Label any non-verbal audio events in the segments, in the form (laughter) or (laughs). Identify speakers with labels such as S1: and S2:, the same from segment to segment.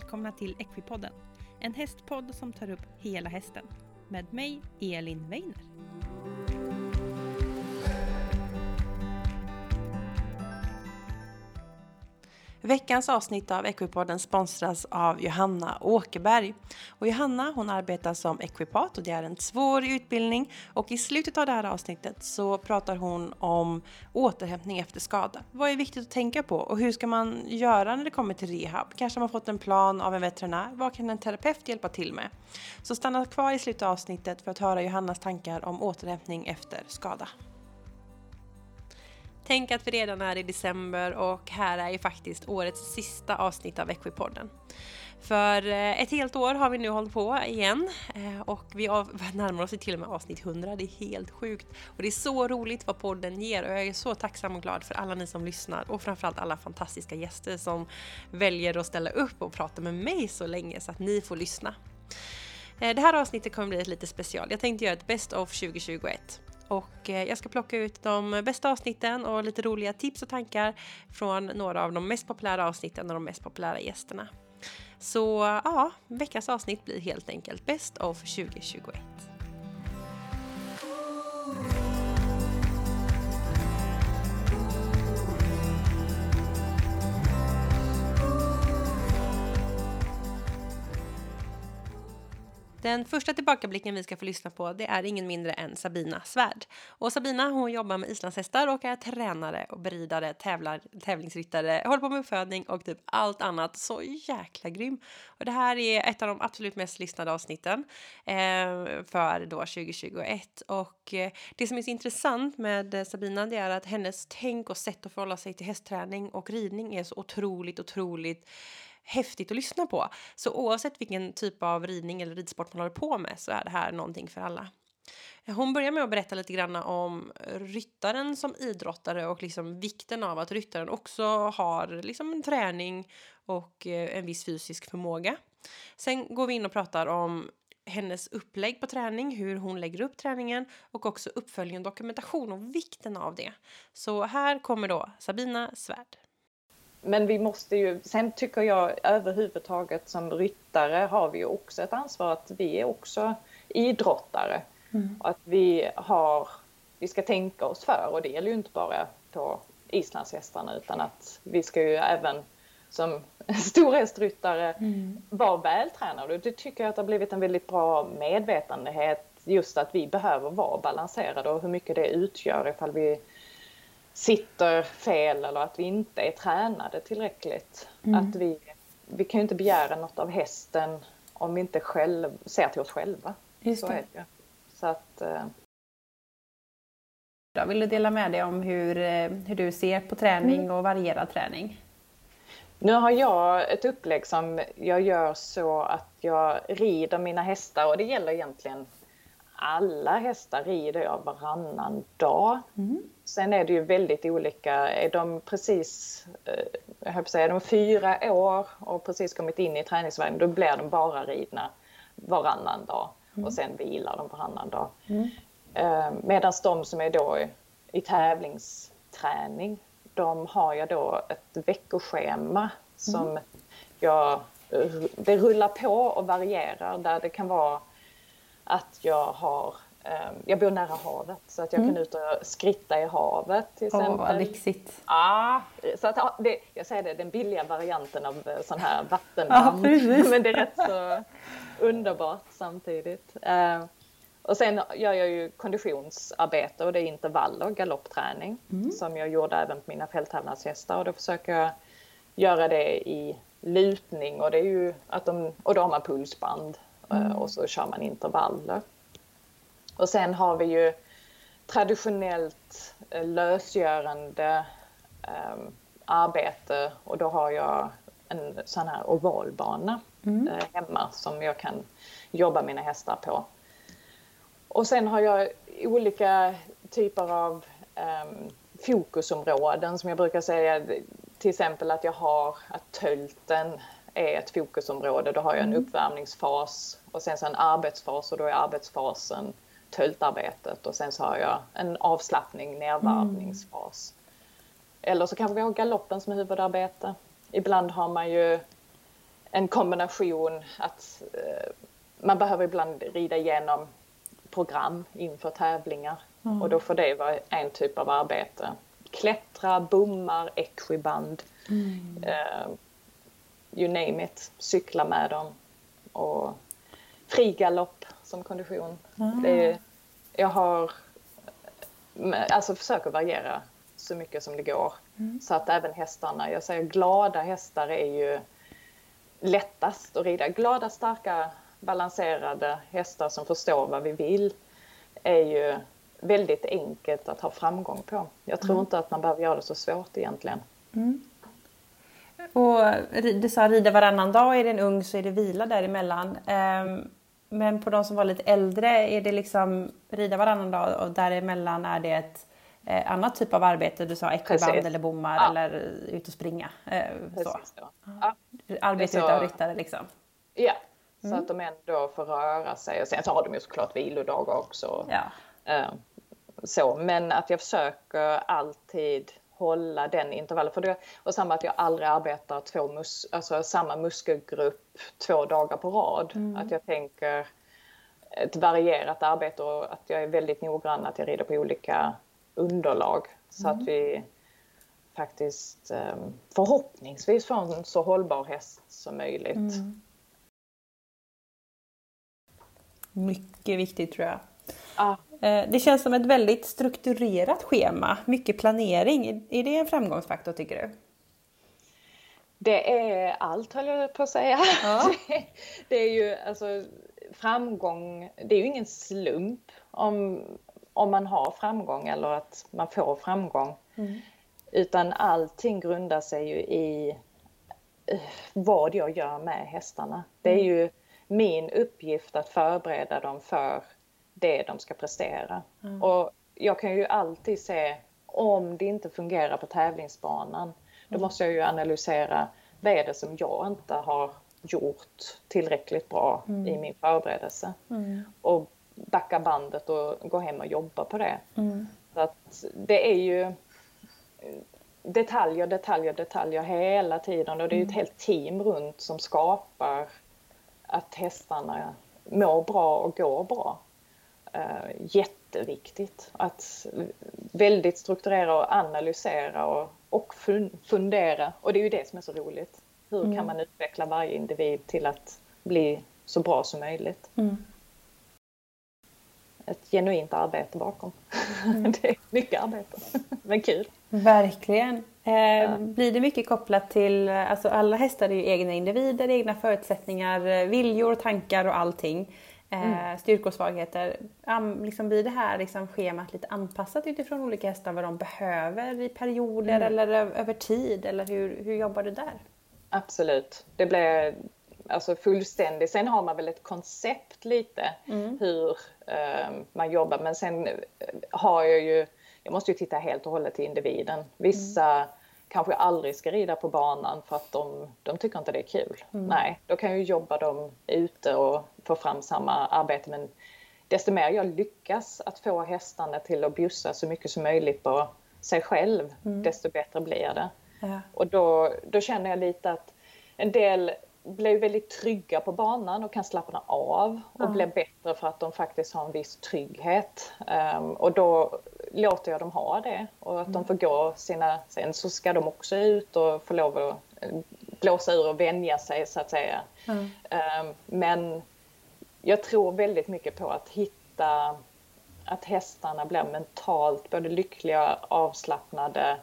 S1: välkomna till Equipodden. En hästpodd som tar upp hela hästen. Med mig, Elin Weiner. Veckans avsnitt av Equipodden sponsras av Johanna Åkerberg. Och Johanna hon arbetar som equipat och det är en svår utbildning. Och i slutet av det här avsnittet så pratar hon om återhämtning efter skada. Vad är viktigt att tänka på och hur ska man göra när det kommer till rehab? Kanske har man fått en plan av en veterinär? Vad kan en terapeut hjälpa till med? Så stanna kvar i slutet av avsnittet för att höra Johannas tankar om återhämtning efter skada. Tänk att vi redan är i december och här är ju faktiskt årets sista avsnitt av Equipodden. För eh, ett helt år har vi nu hållit på igen eh, och (laughs) vi närmar oss till och med avsnitt 100. Det är helt sjukt och det är så roligt vad podden ger och jag är så tacksam och glad för alla ni som lyssnar och framförallt alla fantastiska gäster som väljer att ställa upp och prata med mig så länge så att ni får lyssna. Eh, det här avsnittet kommer bli ett lite special. Jag tänkte göra ett Best of 2021 och eh, jag ska plocka ut de bästa avsnitten och lite roliga tips och tankar från några av de mest populära avsnitten och de mest populära gästerna. Så ja, veckans avsnitt blir helt enkelt Best of 2021. Den första tillbakablicken vi ska få lyssna på det är ingen mindre än Sabina Svärd. Och Sabina hon jobbar med islandshästar och är tränare och beridare, tävlar, tävlingsryttare, håller på med uppfödning och typ allt annat. Så jäkla grym! Och det här är ett av de absolut mest lyssnade avsnitten eh, för då 2021. Och eh, det som är så intressant med Sabina det är att hennes tänk och sätt att förhålla sig till hästträning och ridning är så otroligt, otroligt häftigt att lyssna på. Så oavsett vilken typ av ridning eller ridsport man håller på med så är det här någonting för alla. Hon börjar med att berätta lite grann om ryttaren som idrottare och liksom vikten av att ryttaren också har liksom en träning och eh, en viss fysisk förmåga. Sen går vi in och pratar om hennes upplägg på träning, hur hon lägger upp träningen och också uppföljning och dokumentation och vikten av det. Så här kommer då Sabina Svärd.
S2: Men vi måste ju, sen tycker jag överhuvudtaget som ryttare har vi ju också ett ansvar att vi är också idrottare. Mm. Och att vi har, vi ska tänka oss för och det gäller ju inte bara på islandshästarna utan att vi ska ju även som (laughs) storhästryttare mm. vara vältränade. Det tycker jag att det har blivit en väldigt bra medvetenhet just att vi behöver vara balanserade och hur mycket det utgör ifall vi sitter fel eller att vi inte är tränade tillräckligt. Mm. Att vi, vi kan ju inte begära något av hästen om vi inte själv ser till oss själva. Just Så det. är det Så att, eh...
S1: Vill du dela med dig om hur, eh, hur du ser på träning mm. och varierad träning?
S2: Nu har jag ett upplägg som jag gör så att jag rider mina hästar och det gäller egentligen alla hästar rider jag varannan dag. Mm. Sen är det ju väldigt olika. Är de precis, eh, jag höll säga, är de fyra år och precis kommit in i träningsvagnen då blir de bara ridna varannan dag mm. och sen vilar de varannan dag. Mm. Eh, Medan de som är då i tävlingsträning, de har jag då ett veckoschema som mm. jag, det rullar på och varierar där det kan vara att jag har ehm, jag bor nära havet så att jag mm. kan ut och skritta i havet till exempel. Åh,
S1: vad lyxigt.
S2: Ja, så att, det, jag säger det, den billiga varianten av eh, sån här vattenband. Ja, (laughs) men det är rätt så underbart samtidigt. Ehm, och sen gör jag ju konditionsarbete och det är intervall och galoppträning mm. som jag gjorde även på mina fälttävlanshästar och då försöker jag göra det i lutning och det är ju att de, och då har man pulsband Mm. och så kör man intervaller. Och sen har vi ju traditionellt eh, lösgörande um, arbete och då har jag en sån här ovalbana mm. uh, hemma som jag kan jobba mina hästar på. Och sen har jag olika typer av um, fokusområden som jag brukar säga till exempel att jag har att tölten är ett fokusområde. Då har jag en mm. uppvärmningsfas och sen så en arbetsfas och då är arbetsfasen töltarbetet och sen så har jag en avslappning, nedvarvningsfas. Mm. Eller så kanske vi har galoppen som huvudarbete. Ibland har man ju en kombination att eh, man behöver ibland rida igenom program inför tävlingar mm. och då får det vara en typ av arbete. Klättra, bommar, equiband, mm. eh, you name it, cykla med dem och frigalopp som kondition. Mm. Det, jag har alltså försöker variera så mycket som det går. Mm. Så att även hästarna, jag säger glada hästar är ju lättast att rida. Glada, starka, balanserade hästar som förstår vad vi vill är ju väldigt enkelt att ha framgång på. Jag tror mm. inte att man behöver göra det så svårt egentligen. Mm.
S1: Och du sa rida varannan dag, är det en ung så är det vila däremellan. Um, men på de som var lite äldre, är det liksom rida varannan dag och däremellan är det ett eh, annat typ av arbete? Du sa ekoband eller bommar ja. eller ut och springa. Eh, Precis, så. Ja. Arbete utan ryttare liksom?
S2: Ja, så mm. att de ändå får röra sig. Och sen så har de ju såklart vilodagar också. Ja. Eh, så, men att jag försöker alltid hålla den intervallen. För det, och samma att jag aldrig arbetar två mus, alltså samma muskelgrupp två dagar på rad. Mm. Att jag tänker ett varierat arbete och att jag är väldigt noggrann att jag rider på olika underlag. Så mm. att vi faktiskt ehm, förhoppningsvis får en så hållbar häst som möjligt. Mm.
S1: Mycket viktigt tror jag. Ja. Eh, det känns som ett väldigt strukturerat schema, mycket planering. Är det en framgångsfaktor tycker du?
S2: Det är allt höll jag på att säga. Ja. (laughs) Det är ju alltså framgång, det är ju ingen slump om, om man har framgång eller att man får framgång. Mm. Utan allting grundar sig ju i eh, vad jag gör med hästarna. Det är mm. ju min uppgift att förbereda dem för det de ska prestera. Mm. Och jag kan ju alltid se om det inte fungerar på tävlingsbanan, då mm. måste jag ju analysera vad är det som jag inte har gjort tillräckligt bra mm. i min förberedelse. Mm. Och backa bandet och gå hem och jobba på det. Mm. Så att det är ju detaljer, detaljer, detaljer hela tiden och det är ett mm. helt team runt som skapar att hästarna mår bra och går bra. Uh, jätteviktigt att väldigt strukturera och analysera och, och fundera. Och det är ju det som är så roligt. Hur mm. kan man utveckla varje individ till att bli så bra som möjligt? Mm. Ett genuint arbete bakom. Mm. (laughs) det är mycket arbete, men kul.
S1: Verkligen. Eh, ja. Blir det mycket kopplat till, alltså alla hästar är ju egna individer, egna förutsättningar, viljor, tankar och allting. Mm. Eh, styrkor och svagheter. Liksom blir det här liksom schemat lite anpassat utifrån olika hästar vad de behöver i perioder mm. eller över tid? Eller hur, hur jobbar du där?
S2: Absolut. Det blir alltså fullständigt. Sen har man väl ett koncept lite mm. hur eh, man jobbar men sen har jag ju, jag måste ju titta helt och hållet till individen. Vissa mm kanske aldrig ska rida på banan för att de, de tycker inte det är kul. Mm. Nej, då kan jag jobba dem ute och få fram samma arbete men desto mer jag lyckas att få hästarna till att bjussa så mycket som möjligt på sig själv, mm. desto bättre blir det. Ja. Och då, då känner jag lite att en del blir väldigt trygga på banan och kan slappna av och ja. blir bättre för att de faktiskt har en viss trygghet. Um, och då låter jag dem ha det och att mm. de får gå sina... Sen så ska de också ut och få lov att eh, blåsa ur och vänja sig så att säga. Mm. Men jag tror väldigt mycket på att hitta att hästarna blir mentalt både lyckliga, avslappnade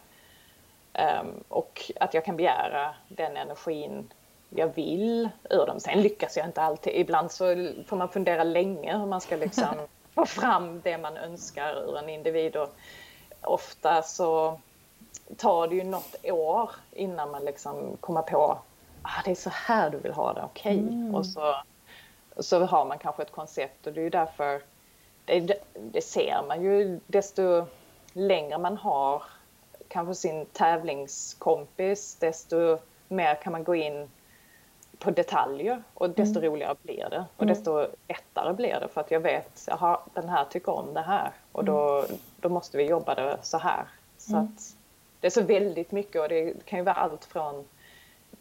S2: um, och att jag kan begära den energin jag vill ur dem. Sen lyckas jag inte alltid. Ibland så får man fundera länge hur man ska liksom (laughs) få fram det man önskar ur en individ. Och ofta så tar det ju något år innan man liksom kommer på ah, det är så här du vill ha det, okej. Okay. Mm. Och så, så har man kanske ett koncept och det är ju därför det, det ser man ju desto längre man har kanske sin tävlingskompis desto mer kan man gå in på detaljer och desto mm. roligare blir det och mm. desto lättare blir det för att jag vet att den här tycker om det här och då, mm. då måste vi jobba det så här. Så mm. att det är så väldigt mycket och det kan ju vara allt från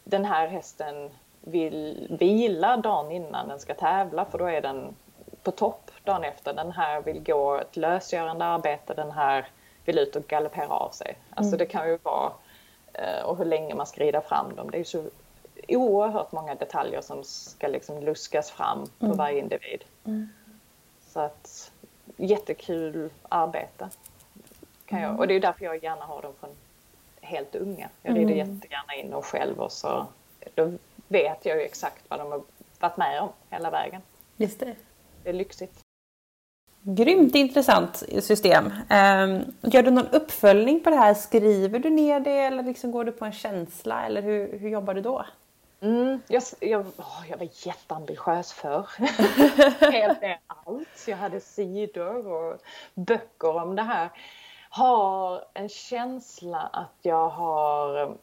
S2: den här hästen vill vila dagen innan den ska tävla för då är den på topp dagen efter. Den här vill gå ett lösgörande arbete, den här vill ut och galoppera av sig. Alltså mm. det kan ju vara, eh, och hur länge man ska rida fram dem. Det är så oerhört många detaljer som ska liksom luskas fram på mm. varje individ. Mm. Så att jättekul arbete. Kan jag, mm. och det är därför jag gärna har dem från helt unga. Jag rider mm. jättegärna in dem själv och så då vet jag ju exakt vad de har varit med om hela vägen.
S1: Just det.
S2: Det är lyxigt.
S1: Grymt intressant system. Ehm, gör du någon uppföljning på det här? Skriver du ner det eller liksom går du på en känsla eller hur, hur jobbar du då?
S2: Mm, jag, jag, oh, jag var jätteambitiös förr. (laughs) Helt ner allt. Jag hade sidor och böcker om det här. Har en känsla att jag har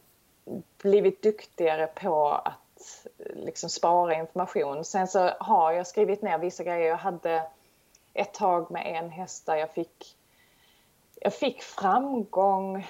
S2: blivit duktigare på att liksom spara information. Sen så har jag skrivit ner vissa grejer. Jag hade ett tag med en häst där jag fick, jag fick framgång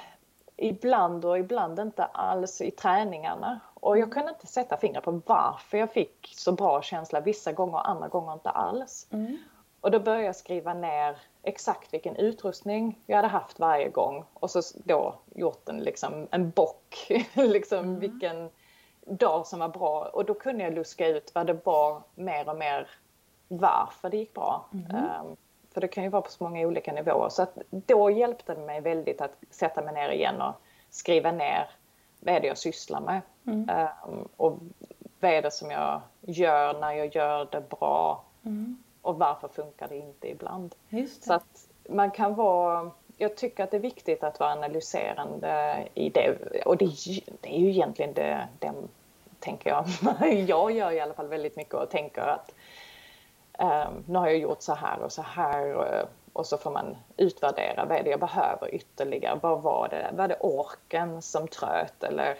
S2: ibland och ibland inte alls i träningarna. Och jag kunde inte sätta fingret på varför jag fick så bra känsla vissa gånger och andra gånger inte alls. Mm. Och då började jag skriva ner exakt vilken utrustning jag hade haft varje gång och så då gjort en, liksom, en bock, (laughs) liksom mm. vilken dag som var bra. Och då kunde jag luska ut vad det var mer och mer varför det gick bra. Mm. Um, för det kan ju vara på så många olika nivåer. Så att då hjälpte det mig väldigt att sätta mig ner igen och skriva ner vad är det jag sysslar med. Mm. Um, och vad är det som jag gör när jag gör det bra. Mm. Och varför funkar det inte ibland.
S1: Det.
S2: Så att man kan vara jag tycker att det är viktigt att vara analyserande i det. Och det, det är ju egentligen det, det tänker jag. (laughs) jag gör i alla fall väldigt mycket och tänker att nu har jag gjort så här och så här och, och så får man utvärdera vad är det jag behöver ytterligare. Vad var det? Var det orken som tröt eller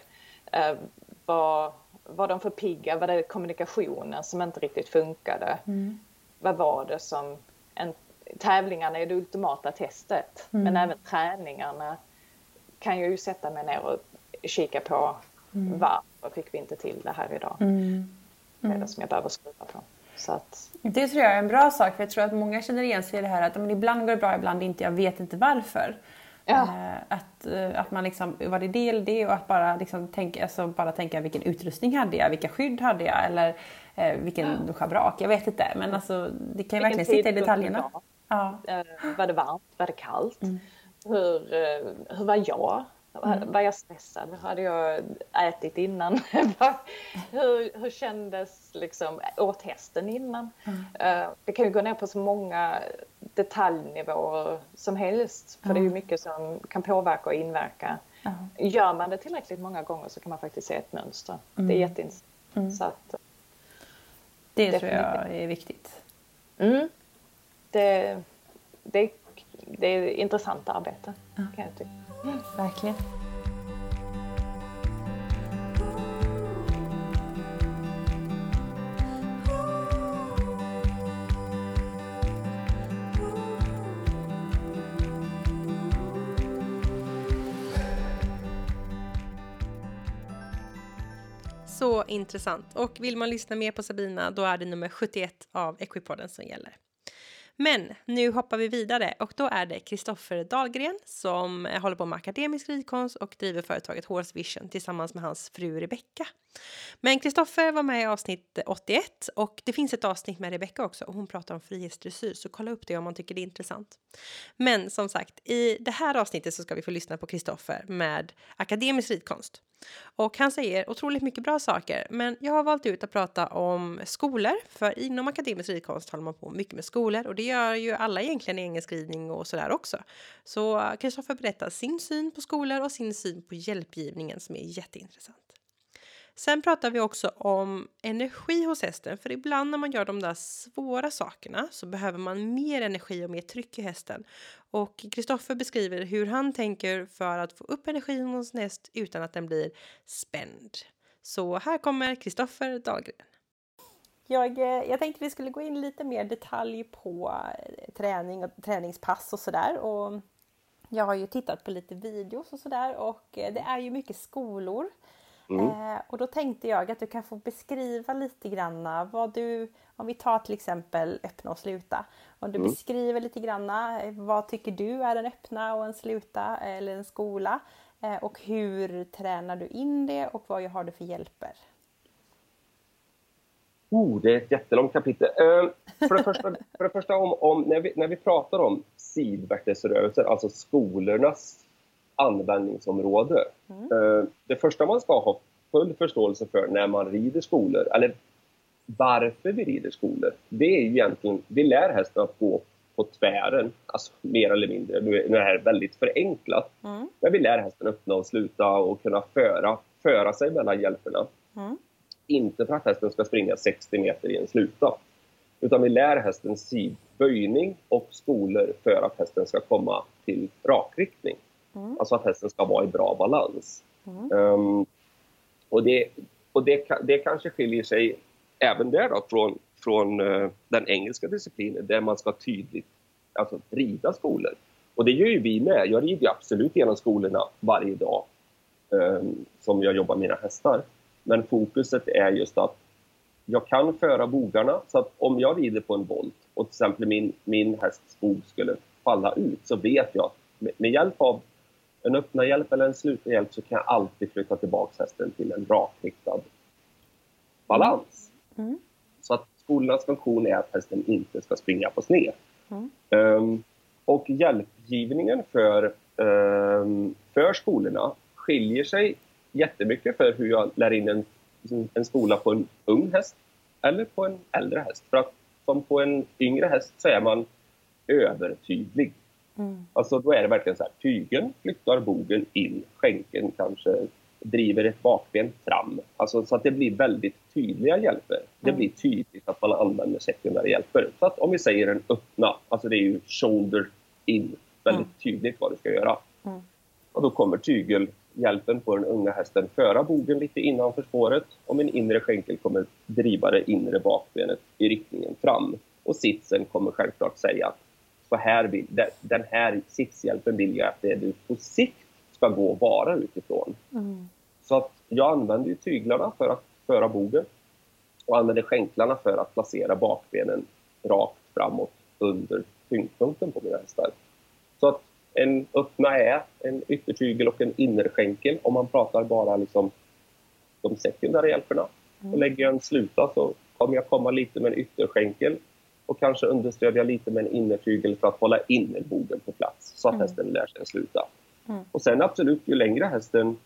S2: var, var de för pigga? Var det kommunikationen som inte riktigt funkade? Mm. Vad var det som... En, tävlingarna är det ultimata testet mm. men även träningarna kan jag ju sätta mig ner och kika på mm. varför fick vi inte till det här idag? Mm. Vad är det som jag behöver skruva på? Att...
S1: Det tror jag är en bra sak för jag tror att många känner igen sig i det här att men ibland går det bra, ibland inte, jag vet inte varför. Ja. Eh, att, eh, att man liksom, var det det eller det och att bara, liksom tänka, alltså bara tänka vilken utrustning hade jag, vilka skydd hade jag eller eh, vilken ja. schabrak, jag vet inte. Men alltså, det kan ju verkligen sitta i detaljerna.
S2: Ja. Eh, var det varmt, var det kallt? Mm. Hur, hur var jag? Mm. Var jag stressad? Hade jag ätit innan? (laughs) hur, hur kändes liksom åt hästen innan? Mm. Uh, det kan ju gå ner på så många detaljnivåer som helst. För mm. det är ju mycket som kan påverka och inverka. Mm. Gör man det tillräckligt många gånger så kan man faktiskt se ett mönster. Det är mm. jätteintressant. Mm. Att,
S1: det definitivt. tror jag är viktigt.
S2: Mm. Det, det, det är intressant arbete kan jag tycka.
S1: Mm, verkligen. Så intressant. Och vill man lyssna mer på Sabina då är det nummer 71 av Equipodden som gäller. Men nu hoppar vi vidare och då är det Kristoffer Dahlgren som eh, håller på med akademisk ridkonst och driver företaget Horse Vision tillsammans med hans fru Rebecka. Men Kristoffer var med i avsnitt 81 och det finns ett avsnitt med Rebecka också och hon pratar om frihetsdressyr så kolla upp det om man tycker det är intressant. Men som sagt, i det här avsnittet så ska vi få lyssna på Kristoffer med akademisk ridkonst. Och han säger otroligt mycket bra saker, men jag har valt ut att prata om skolor, för inom akademisk ridkonst håller man på mycket med skolor och det gör ju alla egentligen i engelskrivning och sådär också. Så Kristoffer berättar sin syn på skolor och sin syn på hjälpgivningen som är jätteintressant. Sen pratar vi också om energi hos hästen, för ibland när man gör de där svåra sakerna så behöver man mer energi och mer tryck i hästen. Och Kristoffer beskriver hur han tänker för att få upp energin hos en häst utan att den blir spänd. Så här kommer Kristoffer Dahlgren. Jag, eh, jag tänkte vi skulle gå in lite mer detalj på eh, träning och träningspass och sådär. Jag har ju tittat på lite videos och sådär och eh, det är ju mycket skolor Mm. Eh, och då tänkte jag att du kan få beskriva lite granna vad du, om vi tar till exempel öppna och sluta. Om du mm. beskriver lite granna eh, vad tycker du är en öppna och en sluta eller en skola eh, och hur tränar du in det och vad har du för hjälper?
S3: Oh, det är ett jättelångt kapitel. För, det första, för det första om, om, när, vi, när vi pratar om sidvärtesrörelser, alltså skolornas användningsområde. Mm. Uh, det första man ska ha full förståelse för när man rider skolor, eller varför vi rider skolor, det är ju egentligen, vi lär hästen att gå på tvären, alltså mer eller mindre. Nu är det här väldigt förenklat. Mm. Men vi lär hästen öppna och sluta och kunna föra, föra sig mellan hjälperna. Mm. Inte för att hästen ska springa 60 meter i en sluta. Utan vi lär hästen sidböjning och skolor för att hästen ska komma till rakriktning. Mm. Alltså att hästen ska vara i bra balans. Mm. Um, och det, och det, det kanske skiljer sig även där då från, från uh, den engelska disciplinen där man ska tydligt alltså, rida skolor. Och det gör ju vi med. Jag rider absolut genom skolorna varje dag um, som jag jobbar med mina hästar. Men fokuset är just att jag kan föra bogarna så att om jag rider på en volt och till exempel min, min hästs bog skulle falla ut så vet jag med, med hjälp av en öppna hjälp eller en sluten hjälp så kan jag alltid flytta tillbaka hästen till en rakriktad balans. Mm. Så att skolornas funktion är att hästen inte ska springa på sned. Mm. Um, och hjälpgivningen för, um, för skolorna skiljer sig jättemycket för hur jag lär in en, en skola på en ung häst eller på en äldre häst. För att som på en yngre häst så är man övertydlig. Mm. Alltså då är det verkligen så här, tygen flyttar bogen in, skänken kanske driver ett bakben fram. Alltså så att det blir väldigt tydliga hjälper. Det mm. blir tydligt att man använder sekundära hjälper. Så att om vi säger en öppna, alltså det är ju shoulder in, väldigt mm. tydligt vad du ska göra. Mm. Och då kommer tygelhjälpen på den unga hästen föra bogen lite innanför spåret och min inre skänkel kommer driva det inre bakbenet i riktningen fram. Och sitsen kommer självklart säga att så här vill, den här sitshjälpen vill jag att det du på sikt ska gå och vara utifrån. Mm. Så att jag använder ju tyglarna för att föra bogen och använder skänklarna för att placera bakbenen rakt framåt under tyngdpunkten på mina hästar. Så att en öppna är en yttertygel och en innerskänkel om man pratar bara liksom de sekundära hjälperna. Mm. Och lägger jag en sluta så kommer jag komma lite med en ytterskänkel och kanske understödja lite med en innertygel för att hålla innerboden på plats så att mm. hästen lär sig att sluta. Mm. Och sen absolut, ju längre hästen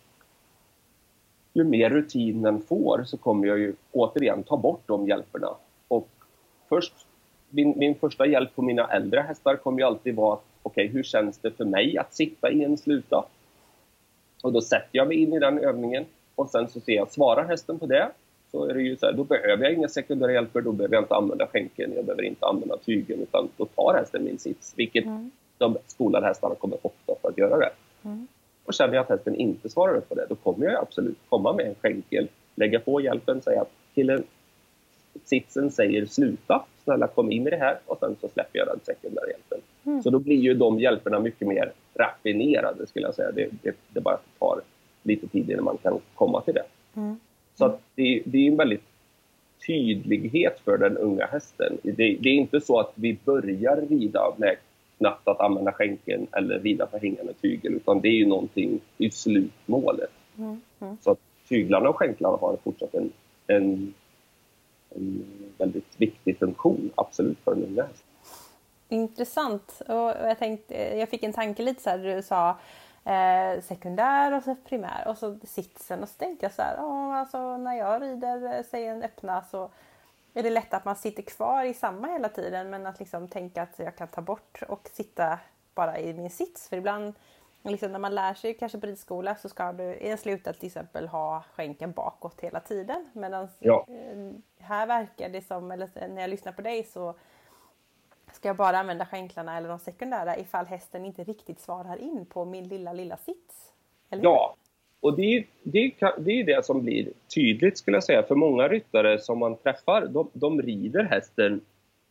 S3: ju mer rutin den får så kommer jag ju återigen ta bort de hjälperna. Och först, min, min första hjälp på mina äldre hästar kommer ju alltid vara okej, okay, hur känns det för mig att sitta i en sluta? Och då sätter jag mig in i den övningen och sen så ser jag, svarar hästen på det så är det ju så här, då behöver jag inga sekundära hjälper, då behöver jag inte använda skänken, jag behöver inte använda tygen, utan då tar hästen min sits, vilket mm. de skolade hästarna kommer ofta för att göra det. Mm. Och känner jag att hästen inte svarar upp på det, då kommer jag absolut komma med en skänkel, lägga på hjälpen, säga att killen, sitsen säger sluta, snälla kom in i det här och sen så släpper jag den sekundära hjälpen. Mm. Så då blir ju de hjälperna mycket mer raffinerade skulle jag säga. Det, det, det bara tar lite tid innan man kan komma till det. Mm. Så att det, det, är en väldigt tydlighet för den unga hästen. Det, det, är inte så att vi börjar rida med knappt att använda skänken eller rida på hängande tygel utan det är ju någonting i slutmålet. Mm. Mm. Så att tyglarna och skänklarna har fortsatt en, en, en väldigt viktig funktion, absolut, för den unga hästen.
S1: Intressant. Och jag, tänkte, jag fick en tanke lite så här, du sa eh, sekundär och så primär och så sitsen och så tänkte jag så här, oh, alltså när jag rider, eh, säg en öppna så är det lätt att man sitter kvar i samma hela tiden men att liksom tänka att jag kan ta bort och sitta bara i min sits. För ibland liksom när man lär sig kanske på ridskola så ska du i en sluta till exempel ha skänken bakåt hela tiden. Medan ja. Eh, här verkar det som, eller när jag lyssnar på dig så ska jag bara använda skänklarna eller de sekundära ifall hästen inte riktigt svarar in på min lilla, lilla sits?
S3: ja, och det är, det, är, det är det som blir tydligt skulle jag säga för många ryttare som man träffar. De, de rider hästen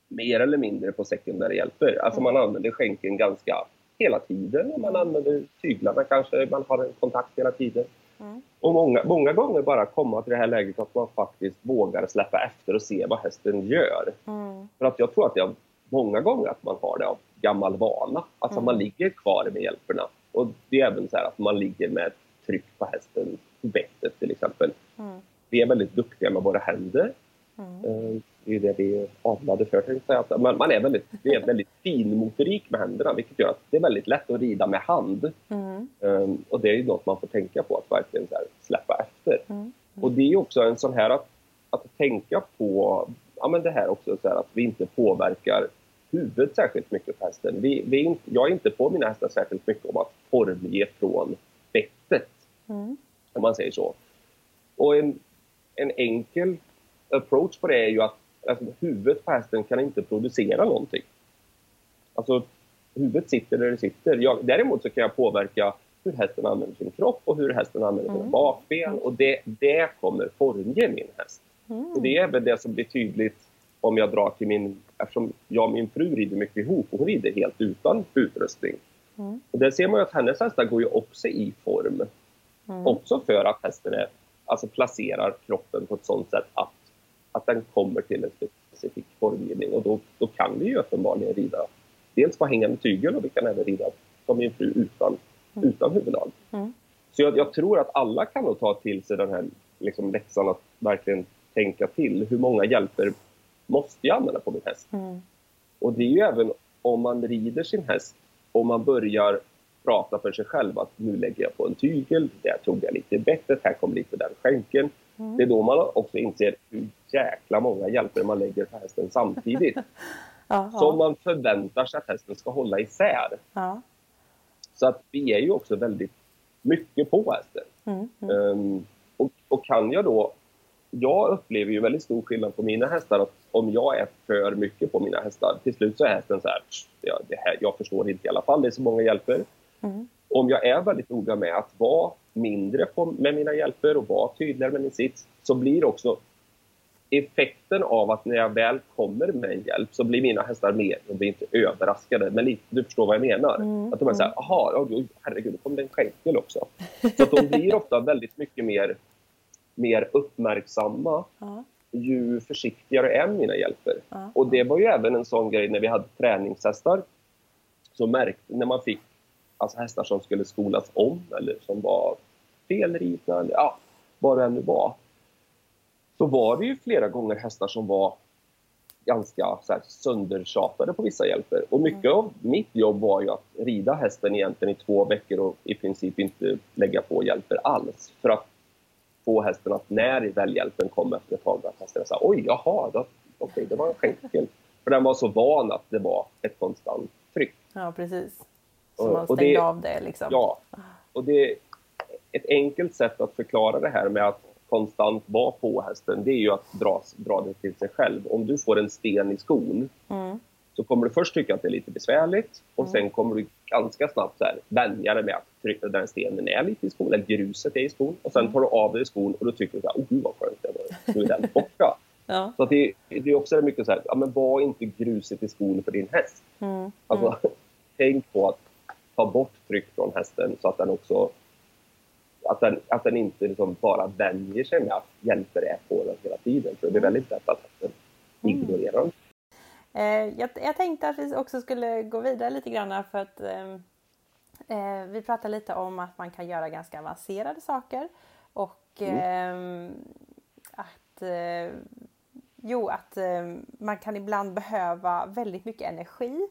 S3: mer eller mindre på sekundära hjälper. Alltså man använder skänken ganska hela tiden. Man använder tyglarna kanske, man har en kontakt hela tiden. Mm. Och många, många gånger bara komma till det här läget att man faktiskt vågar släppa efter och se vad hästen gör. Mm. För att jag tror att det är många gånger att man har det av gammal vana. Alltså mm. man ligger kvar med hjälperna. Och det är även så att man ligger med tryck på hästen på bettet till exempel. Mm. Vi är väldigt duktiga med våra händer. Mm. Eh, det är det vi är avlade för. Säga. Man, man är väldigt, det är väldigt (laughs) fin motorik med händerna vilket gör att det är väldigt lätt att rida med hand. Mm. Um, och det är ju något man får tänka på att verkligen här, släppa efter. Mm. mm. Och det är också en sån här att, att tänka på ja, men det här också så här, att vi inte påverkar huvudet särskilt mycket på hästen. Vi, vi, jag är inte på mina hästar särskilt mycket om att formge från bettet. Mm. Om man säger så. Och en, en enkel approach på det är ju att alltså, huvudet på hästen kan inte producera någonting. Alltså, huvudet sitter där det sitter. Jag, däremot så kan jag påverka hur hästen använder sin kropp och hur hästen använder sina mm. bakben och det, det kommer formge min häst. Mm. Och det är väl det som blir tydligt om jag drar till min... Eftersom jag och min fru rider mycket ihop och hon rider helt utan utrustning. Mm. Och där ser man ju att hennes hästar går ju också i form. Mm. Också för att hästen är, alltså placerar kroppen på ett sånt sätt att att den kommer till en specifik formgivning och då, då kan vi ju uppenbarligen rida dels på hängande tygel och vi kan även rida som min fru utan, mm. utan huvudlag. Mm. Så jag, jag, tror att alla kan nog ta till sig den här liksom, läxan att verkligen tänka till. Hur många hjälper måste jag använda på min häst? Mm. Och det är ju även om man rider sin häst och man börjar prata för sig själv att nu lägger jag på en tygel, där tog jag lite bättre, här kom lite den skänken. Mm. Det är då man också inser hur jäkla många hjälper man lägger på hästen samtidigt. (laughs) som man förväntar sig att hästen ska hålla isär. Ja. Så att vi är ju också väldigt mycket på hästen. Mm, mm. Um, och, och, kan jag då... Jag upplever ju väldigt stor skillnad på mina hästar. Att om jag är för mycket på mina hästar, till slut så är hästen så här, ja, här jag förstår inte i alla fall, det är så många hjälper. Mm. Om jag är väldigt noga med att vara mindre på, med mina hjälper och vara tydligare med min sits, så blir också effekten av att när jag väl kommer med en hjälp så blir mina hästar mer, de blir inte överraskade, men lite, du förstår vad jag menar. Mm, att de är såhär, jaha, oh, herregud, då kom det en skänkel också. Så att de blir ofta väldigt mycket mer, mer uppmärksamma (laughs) mm. Ju försiktigare är mina hjälper. Mm. Och det var ju även en sån grej när vi hade träningshästar. Så märkte, när man fick alltså hästar som skulle skolas om eller som var felridna eller ja, vad det än nu var så var det ju flera gånger hästar som var ganska så här, söndertjatade på vissa hjälper. Och mycket mm. av mitt jobb var ju att rida hästen egentligen i två veckor och i princip inte lägga på hjälper alls. För att få hästen att när väl kom efter ett tag, att hästen sa oj, jaha, då, okay, det var en skänkel. För den var så van att det var ett konstant tryck.
S1: Ja, precis. Så man stängde det, av det liksom.
S3: Ja, och det ett enkelt sätt att förklara det här med att konstant vara på hästen, det är ju att dra, dra det till sig själv. Om du får en sten i skon mm. Så kommer du först tycka att det är lite besvärligt och mm. sen kommer du ganska snabbt så här, vänja dig med att trycka den stenen är lite i skon, eller gruset är i skon och sen mm. tar du av dig skon och då tycker du att oh, vad skönt det var, nu är den (laughs) borta. ja. Så det, det, är också mycket så här, ja, men var inte gruset i skon för din häst. Mm. Alltså, mm. (laughs) tänk på att ta bort tryck från hästen så att den också att den, att den inte liksom bara vänjer sig med att hjälper är på den hela tiden. För det är väldigt lätt att den mm. ignorerar den.
S1: Eh, jag, jag, tänkte att vi också skulle gå vidare lite grann för att eh, eh, vi pratade lite om att man kan göra ganska avancerade saker och mm. att Jo, att man kan ibland behöva väldigt mycket energi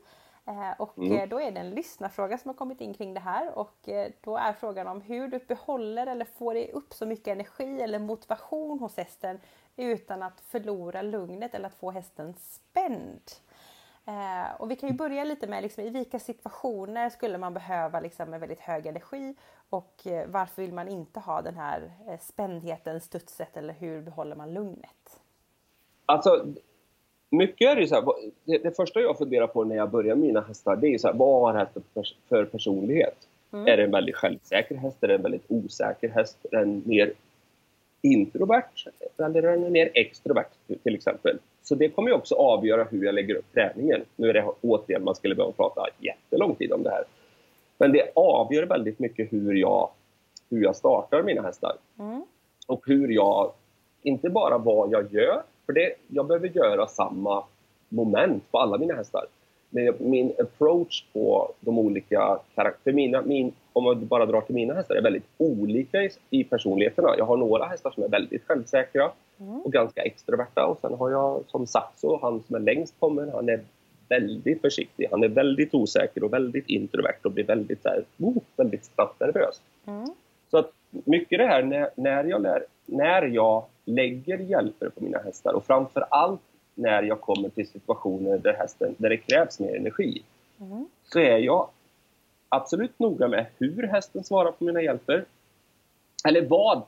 S1: Eh, och mm. Eh, då är det en lyssnarfråga som har kommit in kring det här och eh, då är frågan om hur du behåller eller får upp så mycket energi eller motivation hos hästen utan att förlora lugnet eller att få hästen spänd. Och vi kan ju börja lite med liksom, i vilka situationer skulle man behöva liksom, en väldigt hög energi och varför vill man inte ha den här spändheten, studset eller hur behåller man lugnet?
S3: Alltså mycket är det så här, det, det, första jag funderar på när jag börjar mina hästar, det är så här, vad har hästen för personlighet? Mm. Är det en väldigt självsäker häst? Är det en väldigt osäker häst? Är den mer introvert? Eller är den mer extrovert till exempel? Så det kommer ju också avgöra hur jag lägger upp träningen. Nu är det återigen, man skulle behöva prata jättelång tid om det här. Men det avgör väldigt mycket hur jag hur jag startar mina hästar.
S1: Mm.
S3: Och hur jag, inte bara vad jag gör, för det, jag behöver göra samma moment på alla mina hästar. Men min approach på de olika karaktärerna, min, om man bara drar till mina hästar, är väldigt olika i, i personligheterna. Jag har några hästar som är väldigt självsäkra
S1: Mm.
S3: och ganska extroverta och sen har jag som Saxo, han som är längst kommen, han är väldigt försiktig. Han är väldigt osäker och väldigt introvert och blir väldigt, så här, oh, väldigt snabbt nervös.
S1: Mm.
S3: Så att mycket det här när, när, jag lär, när jag lägger hjälper på mina hästar och framför allt när jag kommer till situationer där, hästen, där det krävs mer energi
S1: Mm.
S3: så är jag absolut noga med hur hästen svarar på mina hjälper. Eller vad,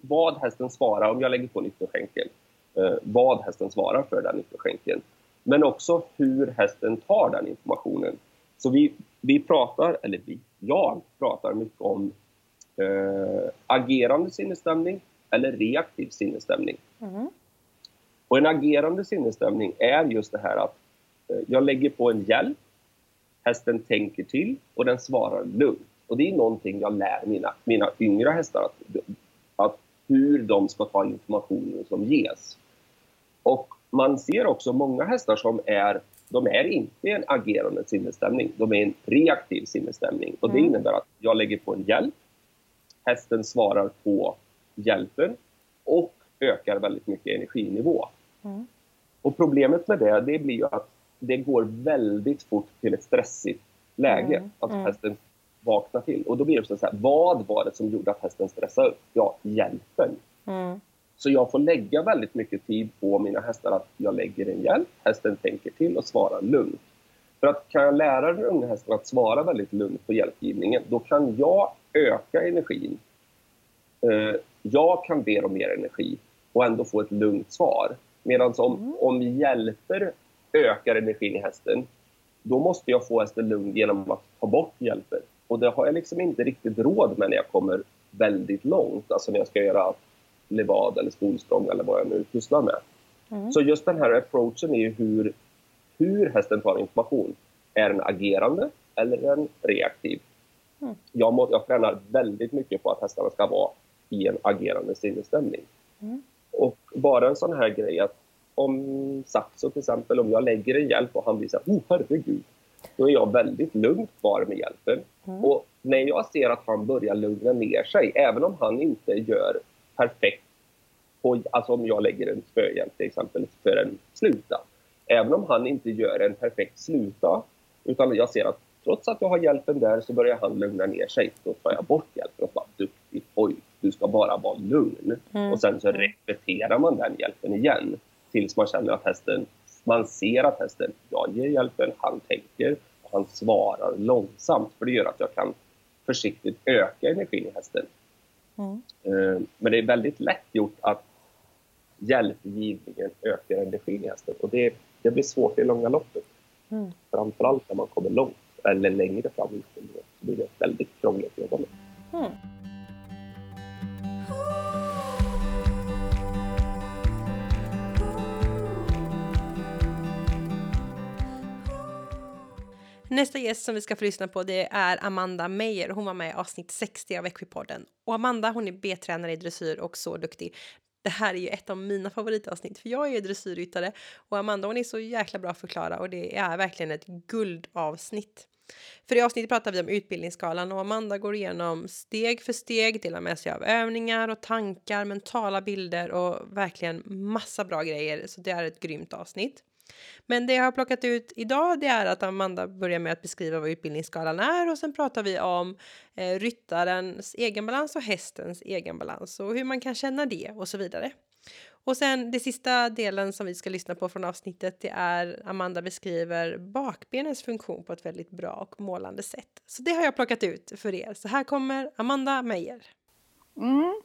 S3: vad hästen svarar om jag lägger på nyckelskänken. Eh, vad hästen svarar för den nyckelskänken. Men också hur hästen tar den informationen. Så vi, vi pratar, eller vi, jag pratar mycket om eh, agerande sinnesstämning eller reaktiv sinnesstämning.
S1: Mm.
S3: Och en agerande sinnesstämning är just det här att eh, jag lägger på en hjälp, hästen tänker till och den svarar lugnt. Och det är någonting jag lär mina, mina yngre hästar, att, att hur de ska ta informationen som ges. Och man ser också många hästar som är, de är inte en agerande sinnesstämning, de är en reaktiv sinnesstämning. Och det
S1: Mm.
S3: innebär att jag lägger på en hjälp, hästen svarar på hjälpen och ökar väldigt mycket energinivå.
S1: Mm.
S3: Och problemet med det, det blir ju att det går väldigt fort till ett stressigt läge.
S1: Mm,
S3: Att
S1: mm.
S3: hästen vaknar till. Och då blir det så här, vad var det som gjorde att hästen stressade upp? Ja, hjälpen.
S1: Mm.
S3: Så jag får lägga väldigt mycket tid på mina hästar att jag lägger en hjälp, hästen tänker till och svarar lugnt. För att kan jag lära den unga hästen att svara väldigt lugnt på hjälpgivningen, då kan jag öka energin. Eh, jag kan be om mer energi och ändå få ett lugnt svar. Medan om, om hjälper ökar energin i hästen, då måste jag få hästen lugn genom att ta bort hjälper. Och det har jag liksom inte riktigt råd med när jag kommer väldigt långt, alltså när jag ska göra levad eller skolsprång eller vad jag nu pysslar med.
S1: Mm.
S3: Så just den här approachen är ju hur, hur hästen tar information. Är den agerande eller är den reaktiv?
S1: Mm.
S3: Jag, må, jag tränar väldigt mycket på att hästarna ska vara i en agerande sinnesstämning.
S1: Mm.
S3: Och bara en sån här grej att om Saxo till exempel, om jag lägger en hjälp och han blir så här, oh herregud, då är jag väldigt lugnt kvar med hjälpen.
S1: Mm.
S3: Och när jag ser att han börjar lugna ner sig, även om han inte gör perfekt på, alltså om jag lägger en spöhjälp till exempel för en sluta. Även om han inte gör en perfekt sluta, utan jag ser att trots att jag har hjälpen där så börjar han lugna ner sig. Då tar jag bort hjälpen och bara duktig pojk, du ska bara vara lugn.
S1: Mm.
S3: Och sen så repeterar man den hjälpen igen tills man känner att hästen, man ser att hästen, jag ger hjälpen, han tänker och han svarar långsamt för det gör att jag kan försiktigt öka energin i hästen.
S1: Mm.
S3: Eh, Men det är väldigt lätt gjort att hjälpgivningen ökar energin i hästen och det, det blir svårt i långa loppet.
S1: Mm.
S3: Framförallt när man kommer långt eller längre fram i så blir det väldigt krångligt att jobba med.
S1: Mm. Nästa gäst som vi ska få lyssna på det är Amanda Meyer. Hon var med i avsnitt 60 av Equipodden. Och Amanda hon är B-tränare i dressyr och så duktig. Det här är ju ett av mina favoritavsnitt för jag är ju dressyrryttare och Amanda hon är så jäkla bra att förklara och det är verkligen ett guldavsnitt. För i avsnittet pratar vi om utbildningsskalan och Amanda går igenom steg för steg, delar med sig av övningar och tankar, mentala bilder och verkligen massa bra grejer. Så det är ett grymt avsnitt. Men det jag har plockat ut idag det är att Amanda börjar med att beskriva vad utbildningsskalan är och sen pratar vi om eh, ryttarens egenbalans och hästens egenbalans och hur man kan känna det och så vidare. Och sen det sista delen som vi ska lyssna på från avsnittet det är Amanda beskriver bakbenens funktion på ett väldigt bra och målande sätt. Så det har jag plockat ut för er. Så här kommer Amanda Meijer.
S4: Mm,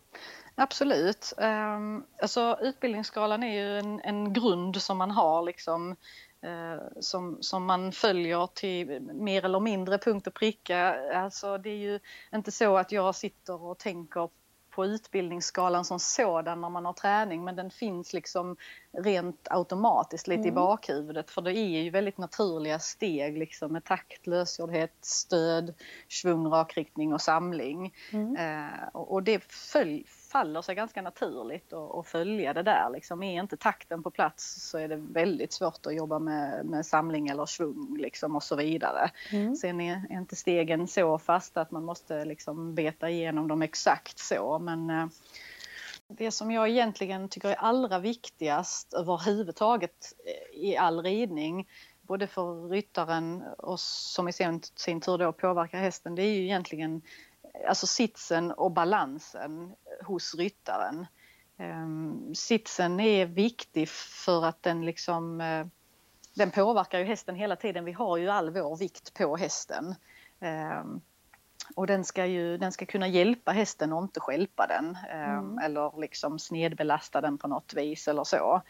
S4: absolut. Um, alltså, utbildningsskalan är ju en, en grund som man har liksom, eh, som, som man följer till mer eller mindre punkt och pricka. Alltså, det är ju inte så att jag sitter och tänker på utbildningsskalan som sådan när man har träning men den finns liksom rent automatiskt lite mm. i bakhuvudet för det är ju väldigt naturliga steg liksom med takt, lösgjordhet, stöd, svung, rakriktning och samling. Mm. Eh, och, och det följ, faller sig ganska naturligt att följa det där. Liksom, är inte takten på plats så är det väldigt svårt att jobba med, med samling eller svung liksom, och så vidare. Mm. Sen är, är, inte stegen så fasta att man måste liksom beta igenom dem exakt så men eh, det som jag egentligen tycker är allra viktigast överhuvudtaget eh, i all ridning både för ryttaren och som i sin, sin tur då påverkar hästen det är ju egentligen alltså sitsen och balansen hos ryttaren. Um, sitsen är viktig för att den liksom uh, den påverkar ju hästen hela tiden. Vi har ju all vår vikt på hästen. Um, och den ska ju den ska kunna hjälpa hästen och inte skälpa den um, mm. eller liksom snedbelasta den på något vis eller så.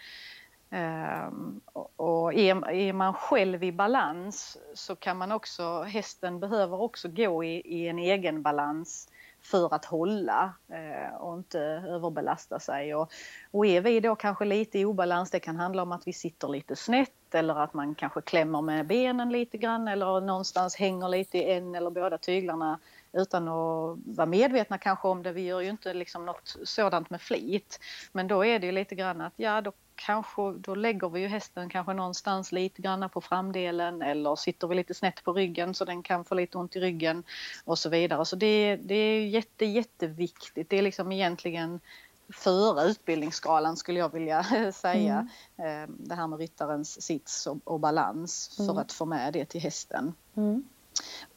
S4: Och är, är, man själv i balans så kan man också, hästen behöver också gå i, i en egen balans för att hålla eh, och inte överbelasta sig. Och, och är vi då kanske lite i obalans, det kan handla om att vi sitter lite snett eller att man kanske klämmer med benen lite grann eller någonstans hänger lite i en eller båda tyglarna utan att vara medvetna kanske om det. Vi gör ju inte liksom något sådant med flit. Men då är det ju lite grann att ja, då kanske då lägger vi ju hästen kanske någonstans lite grann på framdelen eller sitter vi lite snett på ryggen så den kan få lite ont i ryggen och så vidare. Så det, det är jätte, jätteviktigt. Det är liksom egentligen före utbildningsskalan skulle jag vilja (laughs) säga. Mm. Eh, det här med ryttarens sits och, och balans för mm. att få med det till hästen. Mm.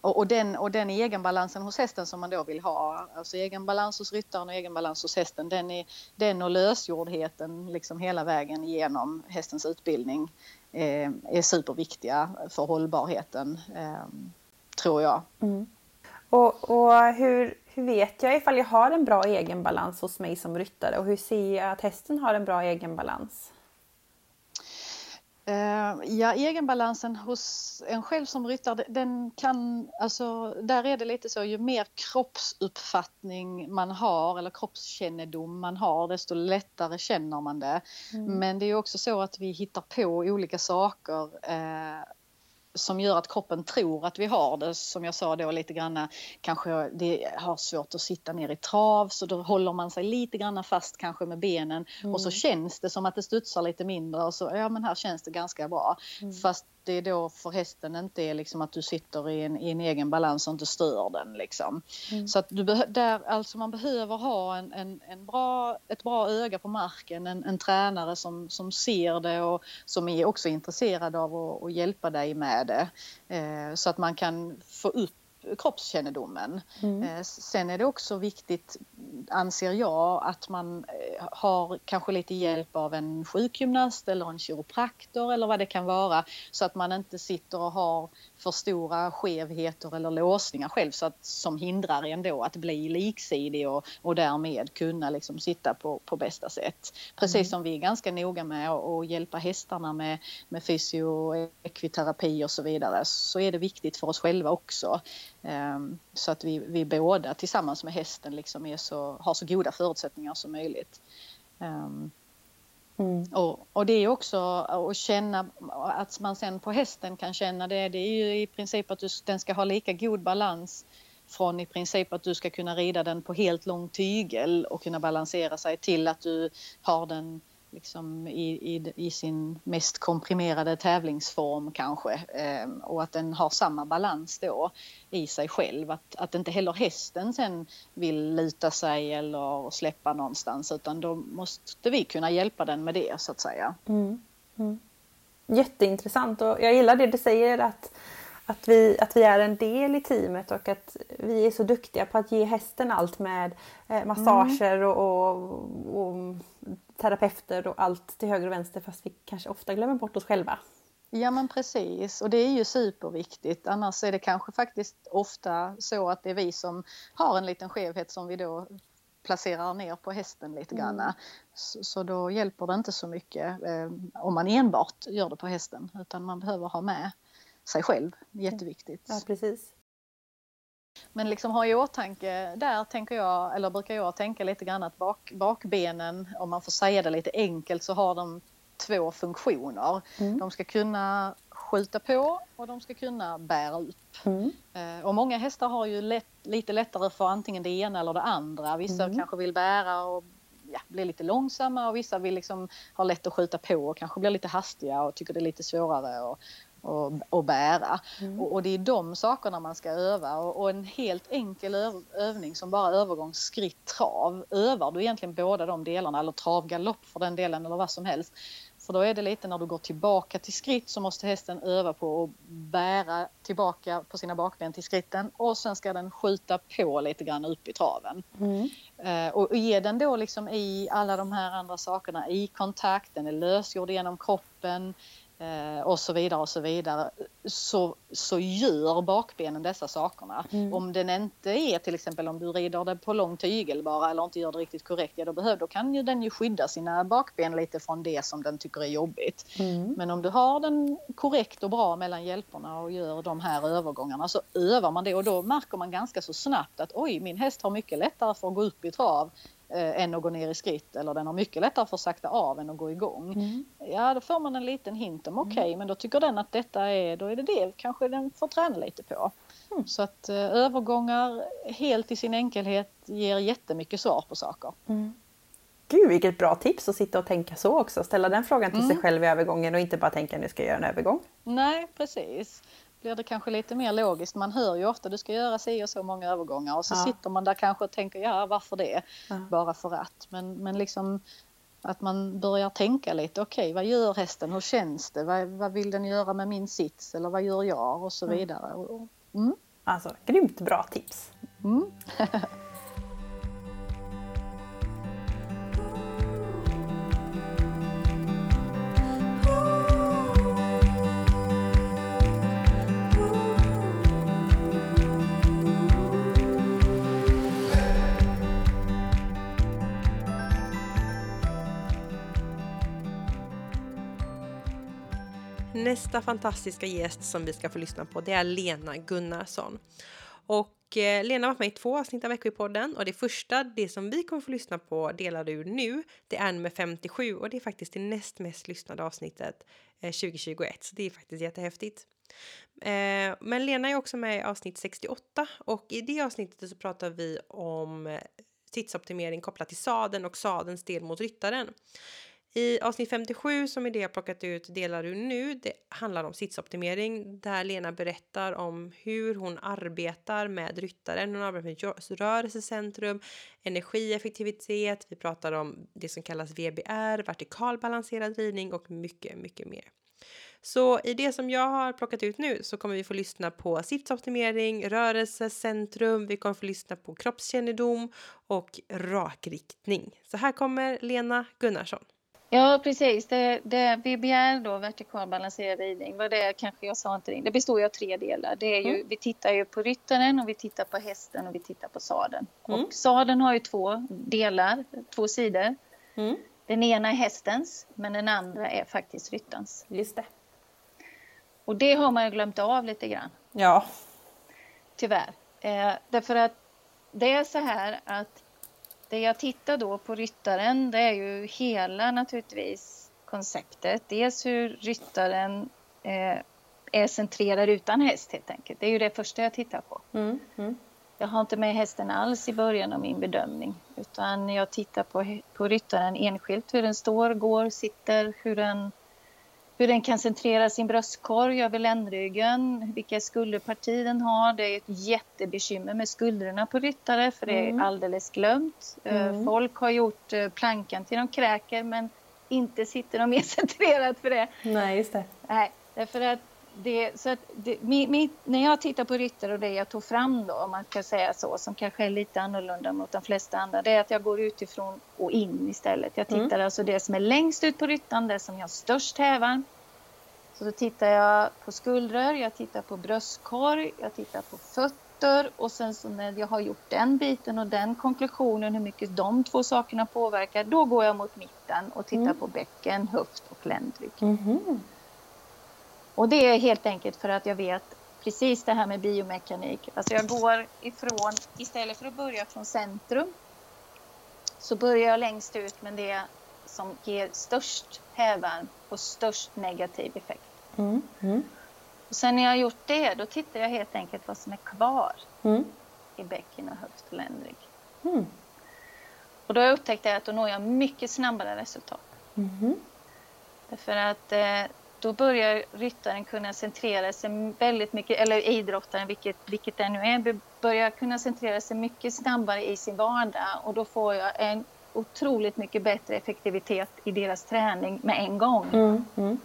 S4: Och, och, den, och den egenbalansen hos hästen som man då vill ha, alltså egenbalans hos ryttaren och egenbalans hos hästen, den, är, den och lösgjordheten liksom hela vägen genom hästens utbildning eh, är superviktiga för hållbarheten, eh, tror jag. Mm.
S1: Och, och hur, hur vet jag ifall jag har en bra egenbalans hos mig som ryttare och hur ser jag att hästen har en bra egenbalans?
S4: Uh, ja, egenbalansen hos en själv som ryttare, den kan, alltså där är det lite så, ju mer kroppsuppfattning man har eller kroppskännedom man har, desto lättare känner man det. Mm. Men det är också så att vi hittar på olika saker uh, som gör att kroppen tror att vi har det. Som jag sa då lite grann, kanske det har svårt att sitta ner i trav så då håller man sig lite grann fast kanske med benen mm. och så känns det som att det studsar lite mindre och så ja men här känns det ganska bra. Mm. Fast det då för hästen inte är liksom att du sitter i en, i en egen balans och inte stör den. Liksom. Mm. Så att du där, alltså man behöver ha en, en, en, bra, ett bra öga på marken, en, en tränare som, som ser det och som är också intresserad av att, att hjälpa dig med det. Eh, så att man kan få upp kroppskännedomen. Mm. Eh, sen är det också viktigt, anser jag, att man eh, har kanske lite hjälp av en sjukgymnast eller en kiropraktor eller vad det kan vara så att man inte sitter och har för stora skevheter eller låsningar själv så att, som hindrar en då att bli liksidig och, och därmed kunna liksom sitta på, på bästa sätt. Precis mm. som vi är ganska noga med att hjälpa hästarna med, med fysio, ekviterapi och så vidare så är det viktigt för oss själva också. Um, så att vi, vi båda tillsammans med hästen liksom är så, har så goda förutsättningar som möjligt. Um, Mm. Och, och, det är också att känna att man sen på hästen kan känna det. Det är ju i princip att du, den ska ha lika god balans från i princip att du ska kunna rida den på helt lång tygel och kunna balansera sig till att du har den liksom i, i, i, sin mest komprimerade tävlingsform kanske eh, och att den har samma balans då i sig själv. Att, att inte heller hästen sen vill luta sig eller släppa någonstans utan då måste vi kunna hjälpa den med det så att säga. Mm.
S1: Mm. Jätteintressant och jag gillar det du säger att att vi, att vi är en del i teamet och att vi är så duktiga på att ge hästen allt med eh, massager och, och, och terapeuter och allt till höger och vänster fast vi kanske ofta glömmer bort oss själva.
S4: Ja men precis och det är ju superviktigt annars är det kanske faktiskt ofta så att det är vi som har en liten skevhet som vi då placerar ner på hästen lite grann. Mm. Så, så, då hjälper det inte så mycket eh, om man enbart gör det på hästen utan man behöver ha med sig själv, jätteviktigt.
S1: Ja precis.
S4: Men liksom ha i åtanke, där tänker jag, eller brukar jag tänka lite grann att bak, bakbenen, om man får säga det lite enkelt, så har de två funktioner. Mm. De ska kunna skjuta på och de ska kunna bära upp. Mm. Eh, och många hästar har ju lätt, lite lättare för antingen det ena eller det andra. Vissa mm. kanske vill bära och ja, blir lite långsamma och vissa vill liksom ha lätt att skjuta på och kanske blir lite hastiga och tycker det är lite svårare. Och, och, och bära. Mm. Och, och, det är de sakerna man ska öva och, och en helt enkel öv, övning som bara övergång skritt trav. Övar du egentligen båda de delarna eller travgalopp för den delen eller vad som helst. För då är det lite när du går tillbaka till skritt så måste hästen öva på att bära tillbaka på sina bakben till skritten och sen ska den skjuta på lite grann upp i traven. Mm. Uh, och ge den då liksom i alla de här andra sakerna i kontakt, den är lösgjord genom kroppen, eh, och så vidare och så vidare så, så gör bakbenen dessa sakerna. Mm. Om den inte är till exempel om du rider det på lång tygel bara eller inte gör det riktigt korrekt, ja då, behöver, då kan ju den ju skydda sina bakben lite från det som den tycker är jobbigt. Mm. Men om du har den korrekt och bra mellan hjälperna och gör de här övergångarna så övar man det och då märker man ganska så snabbt att oj, min häst har mycket lättare för att gå upp i trav eh, än att gå ner i skritt eller den har mycket lättare för att sakta av än att gå igång. Mm. Ja, då får man en liten hint om okej, okay, mm. men då tycker den att detta är, då är det det kanske den får träna lite på. Mm. Så att eh, övergångar helt i sin enkelhet ger jättemycket svar på saker.
S1: Mm. Gud vilket bra tips att sitta och tänka så också. Ställa den frågan till sig mm. själv i övergången och inte bara tänka nu ska jag göra en övergång.
S4: Nej precis blir det kanske lite mer logiskt. Man hör ju ofta du ska göra si och så många övergångar och så ja. sitter man där kanske och tänker ja varför det? Ja. Bara för att. Men, men liksom att man börjar tänka lite, okej okay, vad gör hästen, hur känns det, vad, vad, vill den göra med min sits eller vad gör jag och så vidare.
S1: Mm. Alltså grymt bra tips. Mm. (laughs) Nästa fantastiska gäst som vi ska få lyssna på det är Lena Gunnarsson. Och eh, Lena har varit med i två avsnitt av Växjöpodden och det första, det som vi kommer få lyssna på delar ur nu, det är nummer 57 och det är faktiskt det näst mest lyssnade avsnittet eh, 2021. Så det är faktiskt jättehäftigt. Eh, men Lena är också med i avsnitt 68 och i det avsnittet så pratar vi om eh, tidsoptimering kopplat till saden och sadens del mot ryttaren. I avsnitt 57 som är det jag plockat ut delar ur nu, det handlar om sitsoptimering där Lena berättar om hur hon arbetar med ryttaren. Hon arbetar med rörelsecentrum, energieffektivitet, vi pratar om det som kallas VBR, vertikal balanserad ridning och mycket, mycket mer. Så i det som jag har plockat ut nu så kommer vi få lyssna på sitsoptimering, rörelsecentrum, vi kommer få lyssna på kroppskännedom och rakriktning. Så här kommer Lena Gunnarsson.
S5: Ja, precis. Det, det vi begär då, vertikal balanserad ridning, var det kanske jag sa inte det. Det består ju av tre delar. Det är ju, mm. Vi tittar ju på ryttaren och vi tittar på hästen och vi tittar på sadeln. Mm. Och sadeln har ju två delar, två sidor. Mm. Den ena är hästens, men den andra är faktiskt ryttarens.
S1: Just det.
S5: Och det har man ju glömt av lite grann.
S1: Ja.
S5: Tyvärr. Eh, därför att det är så här att det jag tittar då på ryttaren det är ju hela naturligtvis konceptet. Dels hur ryttaren eh, är centrerad utan häst helt enkelt. Det är ju det första jag tittar på. Mm, mm. Jag har inte med hästen alls i början av min bedömning utan jag tittar på, på ryttaren enskilt, hur den står, går, sitter, hur den hur den kan centrera sin bröstkorg över ländryggen, vilka skulderparti den har. Det är ett jättebekymmer med skulderna på ryttare för det är mm. alldeles glömt. Eh, mm. Folk har gjort eh, plankan till de kräker men inte sitter de (laughs) mer centrerat för det.
S1: Nej, just det.
S5: Nej, därför att det, så det, mi, mi, när jag tittar på ryttare och det jag tog fram då, om man kan säga så, som kanske är lite annorlunda mot de flesta andra, det är att jag går utifrån och in istället. Jag tittar mm. alltså det som är längst ut på ryttaren, det som har störst hävan. Så då tittar jag på skuldror, jag tittar på bröstkorg, jag tittar på fötter och sen så när jag har gjort den biten och den konklusionen, hur mycket de två sakerna påverkar, då går jag mot mitten och tittar mm. på bäcken, höft och ländrygg. Mm. Och det är helt enkelt för att jag vet precis det här med biomekanik. Alltså jag går ifrån, istället för att börja från centrum, så börjar jag längst ut med det som ger störst hävvärm och störst negativ effekt. Mm. Mm. Och sen när jag har gjort det, då tittar jag helt enkelt vad som är kvar mm. i bäcken och höft och ländrygg. Mm. Och då har jag upptäckt att då når jag mycket snabbare resultat. Mm. Därför att eh, då börjar ryttaren kunna centrera sig väldigt mycket, eller idrottaren, vilket, vilket det nu är, börjar kunna centrera sig mycket snabbare i sin vardag och då får jag en otroligt mycket bättre effektivitet i deras träning med en gång. Mm, mm.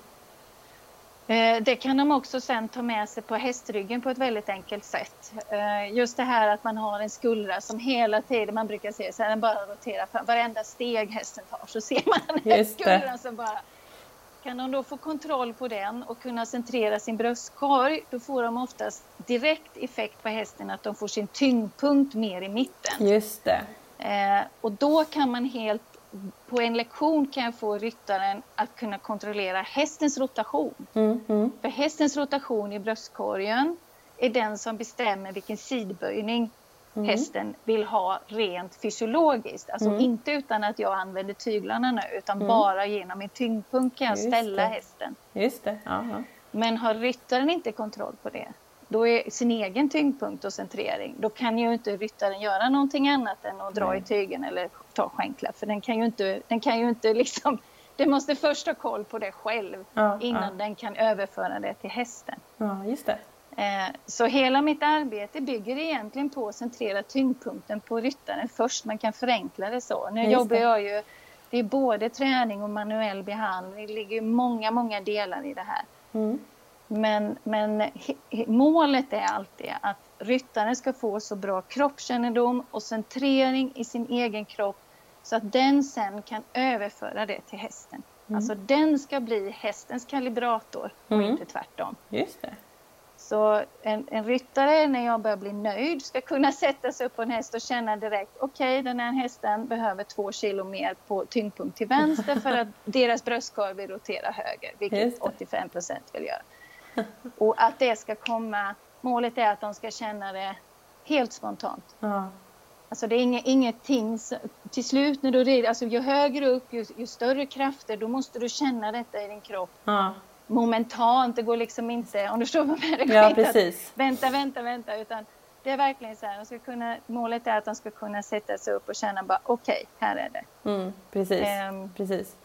S5: Eh, det kan de också sen ta med sig på hästryggen på ett väldigt enkelt sätt. Eh, just det här att man har en skuldra som hela tiden, man brukar se så här, den bara roterar fram. Varenda steg hästen tar så ser man den här skuldran som bara... Kan de då få kontroll på den och kunna centrera sin bröstkorg, då får de oftast direkt effekt på hästen att de får sin tyngdpunkt mer i mitten.
S1: Just det.
S5: Eh, och då kan man helt på en lektion kan jag få ryttaren att kunna kontrollera hästens rotation. Mm, mm. För hästens rotation i bröstkorgen är den som bestämmer vilken sidböjning mm. hästen vill ha rent fysiologiskt. Alltså mm. inte utan att jag använder tyglarna nu utan mm. bara genom min tyngdpunkt kan jag Just ställa det. hästen.
S1: Just det. Aha.
S5: Men har ryttaren inte kontroll på det då är sin egen tyngdpunkt och centrering, då kan ju inte ryttaren göra någonting annat än att dra Nej. i tygen eller ta skänkla. För den kan ju inte, den kan ju inte (laughs) liksom, den måste först ha koll på det själv ja, innan ja. den kan överföra det till hästen.
S1: Ja, just det.
S5: Eh, så hela mitt arbete bygger egentligen på att centrera tyngdpunkten på ryttaren först. Man kan förenkla det så. Nu just jobbar det. jag ju, det är både träning och manuell behandling. Det ligger många, många delar i det här. Mm. Men, men målet är alltid att ryttaren ska få så bra kroppskännedom och centrering i sin egen kropp så att den sen kan överföra det till hästen. Mm. Alltså den ska bli hästens kalibrator och mm. inte tvärtom.
S1: Just det.
S5: Så en, en ryttare, när jag börjar bli nöjd, ska kunna sätta sig upp på en häst och känna direkt, okej, okay, den här hästen behöver två kilo mer på tyngdpunkt till vänster för att (laughs) deras bröstkorg vill rotera höger, vilket 85 procent vill göra. Och att det ska komma, målet är att de ska känna det helt spontant. Ja. Alltså det är inget, ingenting, till slut när du rider, alltså ju högre upp, ju, ju, större krafter, då måste du känna detta i din kropp. Ja. Momentant, det går liksom inte, om du förstår vad jag
S1: menar. Ja, precis.
S5: Vänta, vänta, vänta, utan det är verkligen så här, de ska kunna, målet är att de ska kunna sätta sig upp och känna bara okej, okay, här är det.
S1: Mm, precis, um, precis.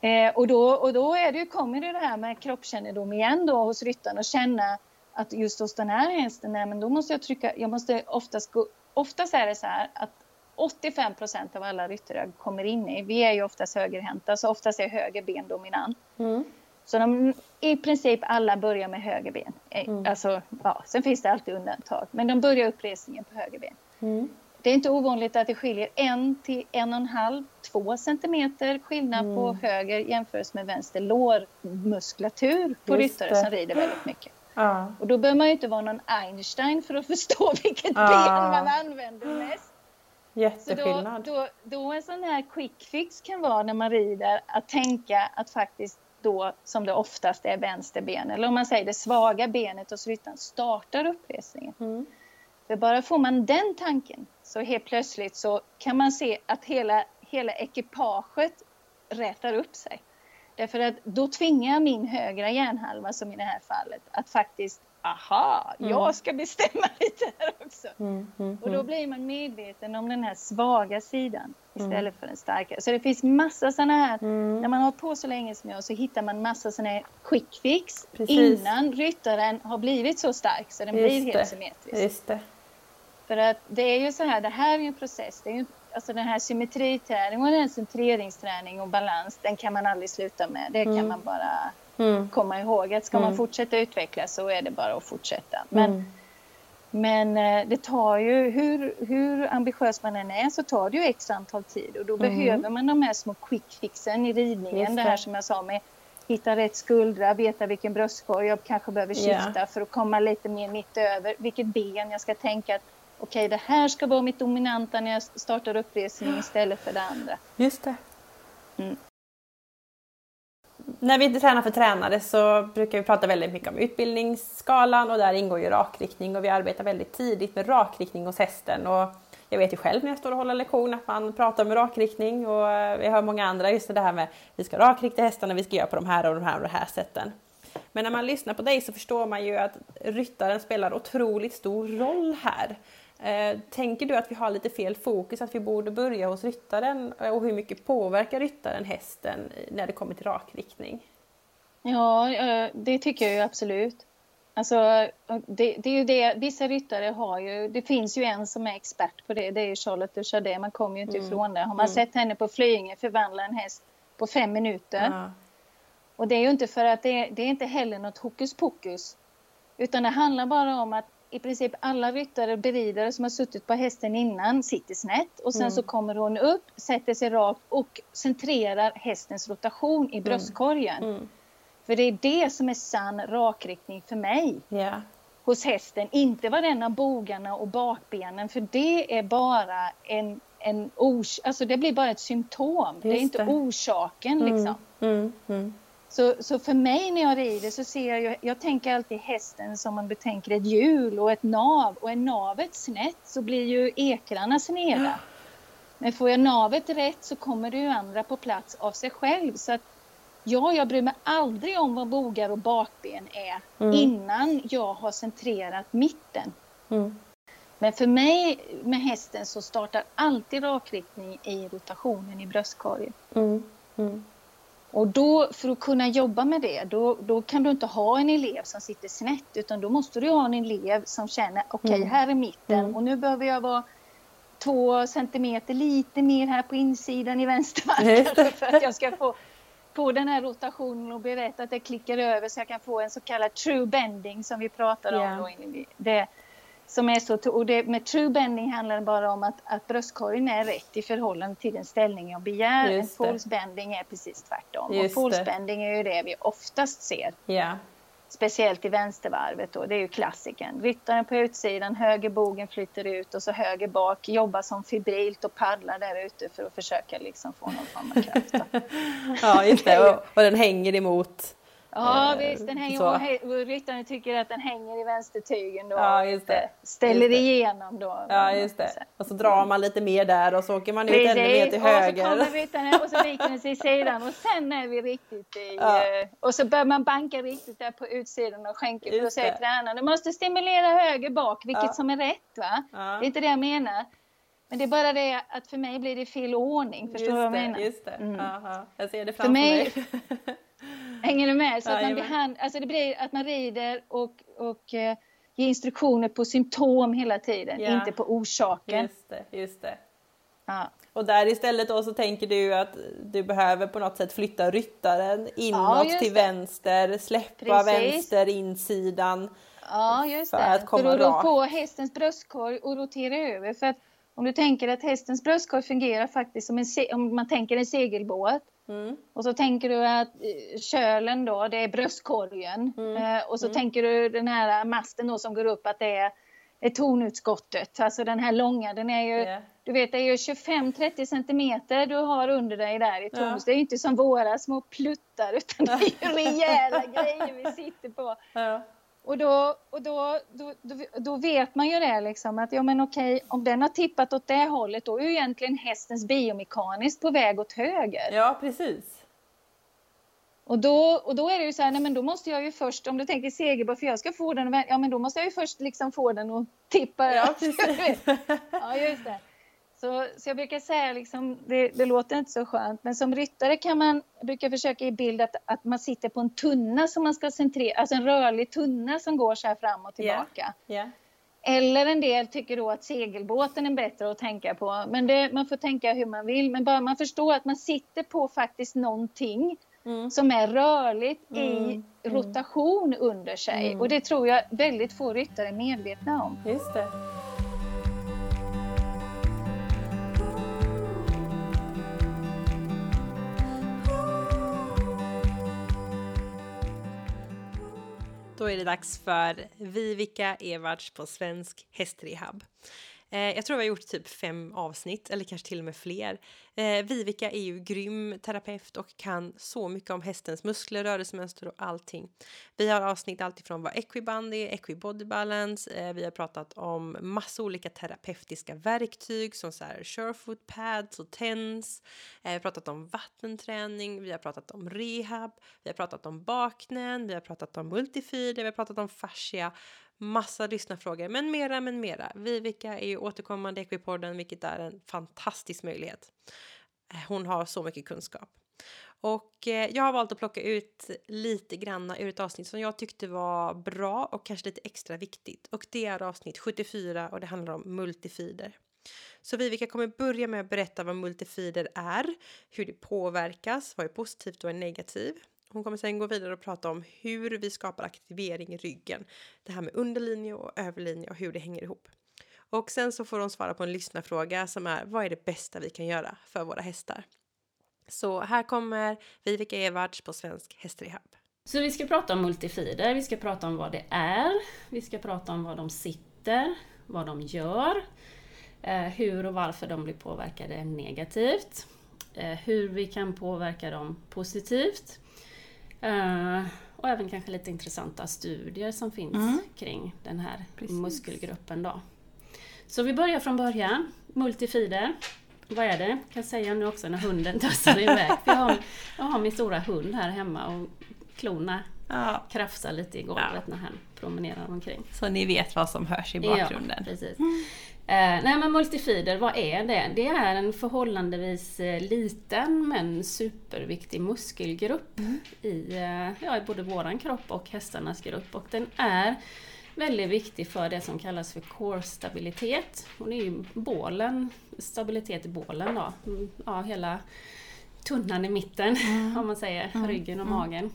S5: Eh, och då, och då är det, kommer det, det här med kroppskännedom igen då hos ryttaren och känna att just hos den här hästen, nej, men då måste jag trycka, jag måste oftast gå, oftast är det så här att 85 procent av alla ryttare kommer in i, vi är ju oftast högerhänta, så oftast är höger ben dominant. Mm. Så de, i princip alla börjar med höger ben. Eh, mm. Alltså, ja, sen finns det alltid undantag, men de börjar uppresningen på höger ben. Mm. Det är inte ovanligt att det skiljer en till en och en halv, två centimeter skillnad mm. på höger jämfört med vänster lårmuskulatur på Just ryttare det. som rider väldigt mycket. Ja. Och då behöver man ju inte vara någon Einstein för att (laughs) förstå vilket ja. ben man använder mest.
S1: Jätteskillnad.
S5: Så då, då, då en sån här quick fix kan vara när man rider att tänka att faktiskt då, som det oftast är, vänster ben, eller om man säger det svaga benet hos ryttaren, startar uppresningen. Mm. För bara får man den tanken så helt plötsligt så kan man se att hela, hela ekipaget rätar upp sig. Därför att då tvingar min högra hjärnhalva, som i det här fallet, att faktiskt aha, mm. jag ska bestämma (laughs) lite här också. Mm, mm, och då mm. blir man medveten om den här svaga sidan istället mm. för den starka. Så det finns massa sådana här, mm. när man har på så länge som jag så hittar man massa sådana här quick fix Precis. innan ryttaren har blivit så stark så den Just blir helt det. symmetrisk.
S1: Just det.
S5: För att det är ju så här, det här är ju en process. Det är ju, alltså den här symmetriträning och den här centreringsträning och balans, den kan man aldrig sluta med. Det kan mm. man bara mm. komma ihåg. Att ska mm. man fortsätta utvecklas så är det bara att fortsätta. Men, mm. men eh, det tar ju, hur, hur ambitiös man än är, så tar det ju x antal tid. Och då mm. behöver man de här små quick fixen i ridningen. Det. det här som jag sa med hitta rätt skuldra, veta vilken bröstkorg jag kanske behöver skifta yeah. för att komma lite mer mitt över. Vilket ben jag ska tänka att okej, det här ska vara mitt dominanta när jag startar uppresning istället för det andra.
S1: Just det. Mm när vi inte tränar för tränare så brukar vi prata väldigt mycket om utbildningsskalan och där ingår ju rakriktning och vi arbetar väldigt tidigt med rakriktning hos hästen. Och jag vet ju själv när jag står och håller lektion att man pratar om rakriktning och eh, vi hör många andra just det här med vi ska rakrikta hästarna, vi ska göra på de här och de här och de här sätten. Men när man lyssnar på dig så förstår man ju att ryttaren spelar otroligt stor roll här. Eh, tänker du att vi har lite fel fokus, att vi borde börja hos ryttaren och hur mycket påverkar ryttaren hästen när det kommer till rakriktning?
S5: Ja, eh, det tycker jag ju absolut. Alltså, det, det, är ju det, vissa ryttare har ju, det finns ju en som är expert på det, det är ju Charlotte Duchardin, man kommer ju inte mm. ifrån det. Har man mm. sett henne på Flyinge förvandla en häst på fem minuter. Ja. Och det är ju inte för att det, det är inte heller något hokus pokus. Utan det handlar bara om att i princip alla ryttare och beridare som har suttit på hästen innan sitter snett och sen mm. så kommer hon upp, sätter sig rakt och centrerar hästens rotation i mm. bröstkorgen. Mm. För det är det som är sann rakriktning för mig. Yeah. Hos hästen, inte varenda bogarna och bakbenen för det är bara en, en ors alltså det blir bara ett symptom. Just det är inte det. orsaken
S1: mm.
S5: liksom.
S1: Mm. Mm.
S5: Så, så för mig när jag rider så ser jag, jag tänker alltid hästen som man betänker ett hjul och ett nav och är navet snett så blir ju ekrarna sneda. Men får jag navet rätt så kommer det ju andra på plats av sig själv. Så att, ja, jag bryr mig aldrig om vad bogar och bakben är mm. innan jag har centrerat mitten. Mm. Men för mig med hästen så startar alltid rakriktning i rotationen i bröstkorgen. Mm. Och då, för att kunna jobba med det, då, då kan du inte ha en elev som sitter snett, utan då måste du ha en elev som känner, okej, okay, mm. här är mitten mm. och nu behöver jag vara två centimeter lite mer här på insidan i vänstervarvet (laughs) (laughs) för att jag ska få, få den här rotationen och bli rätt att det klickar över så jag kan få en så kallad true bending som vi yeah. om. Då. Det, som är så, och det, med true bending handlar det bara om att, att bröstkorgen är rätt i förhållande till den ställning jag begär. en false bending är precis tvärtom. Just och false bending är ju det vi oftast ser.
S1: Yeah.
S5: Speciellt i vänstervarvet då, det är ju klassiken. Ryttaren på utsidan, höger bogen flyter ut och så höger bak, jobbar som fibrilt och paddlar där ute för att försöka liksom få någon form av kraft. (laughs)
S1: ja, just det. (laughs) Och, och den hänger emot
S5: Ja eh, visst, den hänger, och ryttaren tycker att den hänger i vänstertygen då. Ja, just det. Ställer just det. igenom då.
S1: Ja, just det. Och så drar man lite mer där och så åker man ut Precis. ännu mer till höger.
S5: Och så kommer ryttaren och så viker den sig i sidan och sen är vi riktigt i... Ja. Eh, och så börjar man banka riktigt där på utsidan och skänker för att säga tränaren, du måste stimulera höger bak, vilket ja. som är rätt va? Ja. Det är inte det jag menar. Men det är bara det att för mig blir det fel ordning, förstår du vad jag menar?
S1: Just det, mm. Aha. jag ser det framför för mig. mig. (laughs)
S5: Hänger du med? Så ja, att man, behand, alltså det blir att man rider och, och eh, ger instruktioner på symptom hela tiden, ja. inte på orsaken.
S1: Just det, just det. Ja. Och där istället då så tänker du att du behöver på något sätt flytta ryttaren inåt ja, till vänster, släppa Precis. vänster insidan.
S5: Ja, just för det. Att komma för att rå på hästens bröstkorg och rotera över. För att om du tänker att hästens bröstkorg fungerar faktiskt som en, om man tänker en segelbåt. Mm. Och så tänker du att eh, kölen då, det är bröstkorgen. Mm. Eh, och så mm. tänker du den här masten då som går upp att det är, är tonutskottet. Alltså den här långa, den är ju, yeah. du vet det är ju 25-30 centimeter du har under dig där i tonus. Ja. Det är inte som våra små pluttar utan det är ju rejäla grejer vi sitter på. Ja. Och, då, och då, då, då, då, vet man ju det liksom att ja men okej, om den har tippat åt det hållet då är ju egentligen hästens biomekaniskt på väg åt höger.
S1: Ja, precis.
S5: Och då, och då är det ju så här, nej men då måste jag ju först, om du tänker segelbåt, för jag ska få den, ja men då måste jag ju först liksom få den att tippa.
S1: Ja, (laughs) precis.
S5: ja, just det. Så, så jag brukar säga, liksom, det, det, låter inte så skönt, men som ryttare kan man, brukar försöka ge bild att, att man sitter på en tunna som man ska centrera, alltså en rörlig tunna som går så här fram och tillbaka.
S1: Yeah. Yeah.
S5: Eller en del tycker då att segelbåten är bättre att tänka på. Men det, man får tänka hur man vill. Men bara man förstår att man sitter på faktiskt någonting mm. som är rörligt mm. i mm. rotation under sig. Mm. Och det tror jag väldigt få ryttare är medvetna om.
S1: Just det. Då är det dags för Vivica Evarts på Svensk Hästrehab. Eh, jag tror vi har gjort typ fem avsnitt, eller kanske till och med fler. Eh, Vivica är ju grym terapeut och kan så mycket om hästens muskler, rörelsemönster och allting. Vi har avsnitt alltifrån vad equiband är, equibody balance. Eh, vi har pratat om massa olika terapeutiska verktyg som så här surefoot pads och TENS. Eh, vi har pratat om vattenträning, vi har pratat om rehab, vi har pratat om baknän, vi har pratat om multifeeder, vi har pratat om fascia massa lyssnarfrågor, men mera, men mera. Vivica är ju återkommande i Equipodden, vilket är en fantastisk möjlighet. Eh, hon har så mycket kunskap. Och eh, jag har valt att plocka ut lite granna ur ett avsnitt som jag tyckte var bra och kanske lite extra viktigt. Och det är avsnitt 74 och det handlar om multifider. Så Vivica kommer börja med att berätta vad multifider är, hur det påverkas, vad är positivt och vad är negativt. Hon kommer sen gå vidare och prata om hur vi skapar aktivering i ryggen. Det här med underlinje och överlinje och hur det hänger ihop. Och sen så får hon svara på en lyssnarfråga som är vad är det bästa vi kan göra för våra hästar? Så här kommer Viveka Evarts på Svensk Hästrehab.
S6: Så vi ska prata om multifider, vi ska prata om vad det är, vi ska prata om var de sitter, vad de gör, eh, hur och varför de blir påverkade negativt, eh, hur vi kan påverka dem positivt Uh, och även kanske lite intressanta studier som finns mm. kring den här Precis. muskelgruppen. Då. Så vi börjar från början. Multifider. Vad är det? Jag kan säga nu också när hunden tassar (laughs) iväg. För jag, har, jag har min stora hund här hemma och klorna ja. krafsar lite i golvet ja. när han promenerar omkring.
S1: Så ni vet vad som hörs i bakgrunden?
S6: Ja, precis. Eh, nej men multifider, vad är det? Det är en förhållandevis eh, liten men superviktig muskelgrupp mm. i, eh, ja, i både våran kropp och hästarnas grupp. Och den är väldigt viktig för det som kallas för core-stabilitet. Och det är ju bålen, stabilitet i bålen då. Mm, ja, hela tunnan i mitten, mm. (laughs) om man säger, mm. ryggen och mm. magen.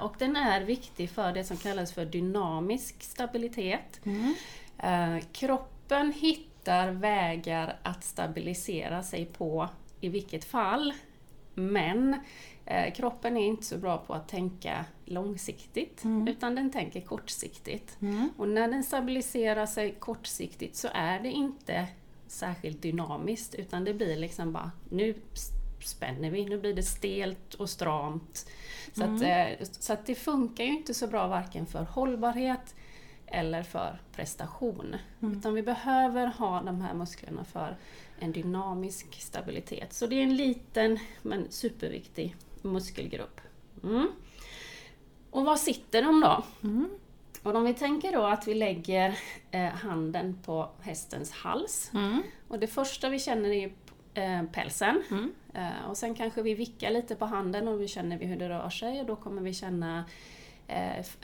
S6: Och den är viktig för det som kallas för dynamisk stabilitet. Mm. Eh, kroppen hittar vägar att stabilisera sig på i vilket fall. Men eh, kroppen är inte så bra på att tänka långsiktigt mm. utan den tänker kortsiktigt. Mm. Och när den stabiliserar sig kortsiktigt så är det inte särskilt dynamiskt utan det blir liksom bara nu spänner vi, nu blir det stelt och stramt. Så, mm. att, eh, så att det funkar ju inte så bra varken för hållbarhet eller för prestation. Mm. Utan vi behöver ha de här musklerna för en dynamisk stabilitet. Så det är en liten men superviktig muskelgrupp. Mm. Och var sitter de då? Mm. Och om vi tänker då att vi lägger eh, handen på hästens hals. Mm. Och det första vi känner är eh, pälsen. Mm. Eh, och sen kanske vi vickar lite på handen och vi känner hur det rör sig och då kommer vi känna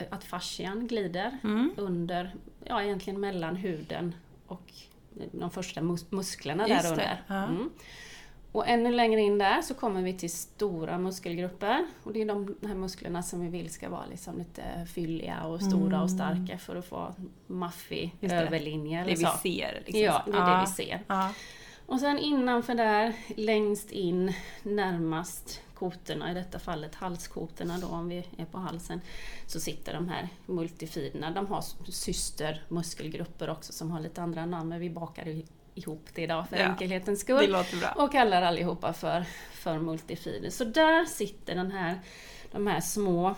S6: att fascian glider mm. under, ja egentligen mellan huden och de första mus musklerna Just där under. Ja. Mm. Och ännu längre in där så kommer vi till stora muskelgrupper. Och det är de här musklerna som vi vill ska vara liksom lite fylliga och stora mm. och starka för att få maffig överlinje.
S1: Det vi ser.
S6: Liksom. Ja, det är ja. det vi ser. Ja. Och sen innanför där, längst in, närmast kotorna, i detta fallet halskotorna då om vi är på halsen, så sitter de här multifiderna. De har systermuskelgrupper också som har lite andra namn, men vi bakar ihop det idag för ja, enkelhetens skull. Och kallar allihopa för, för multifider. Så där sitter den här, de här små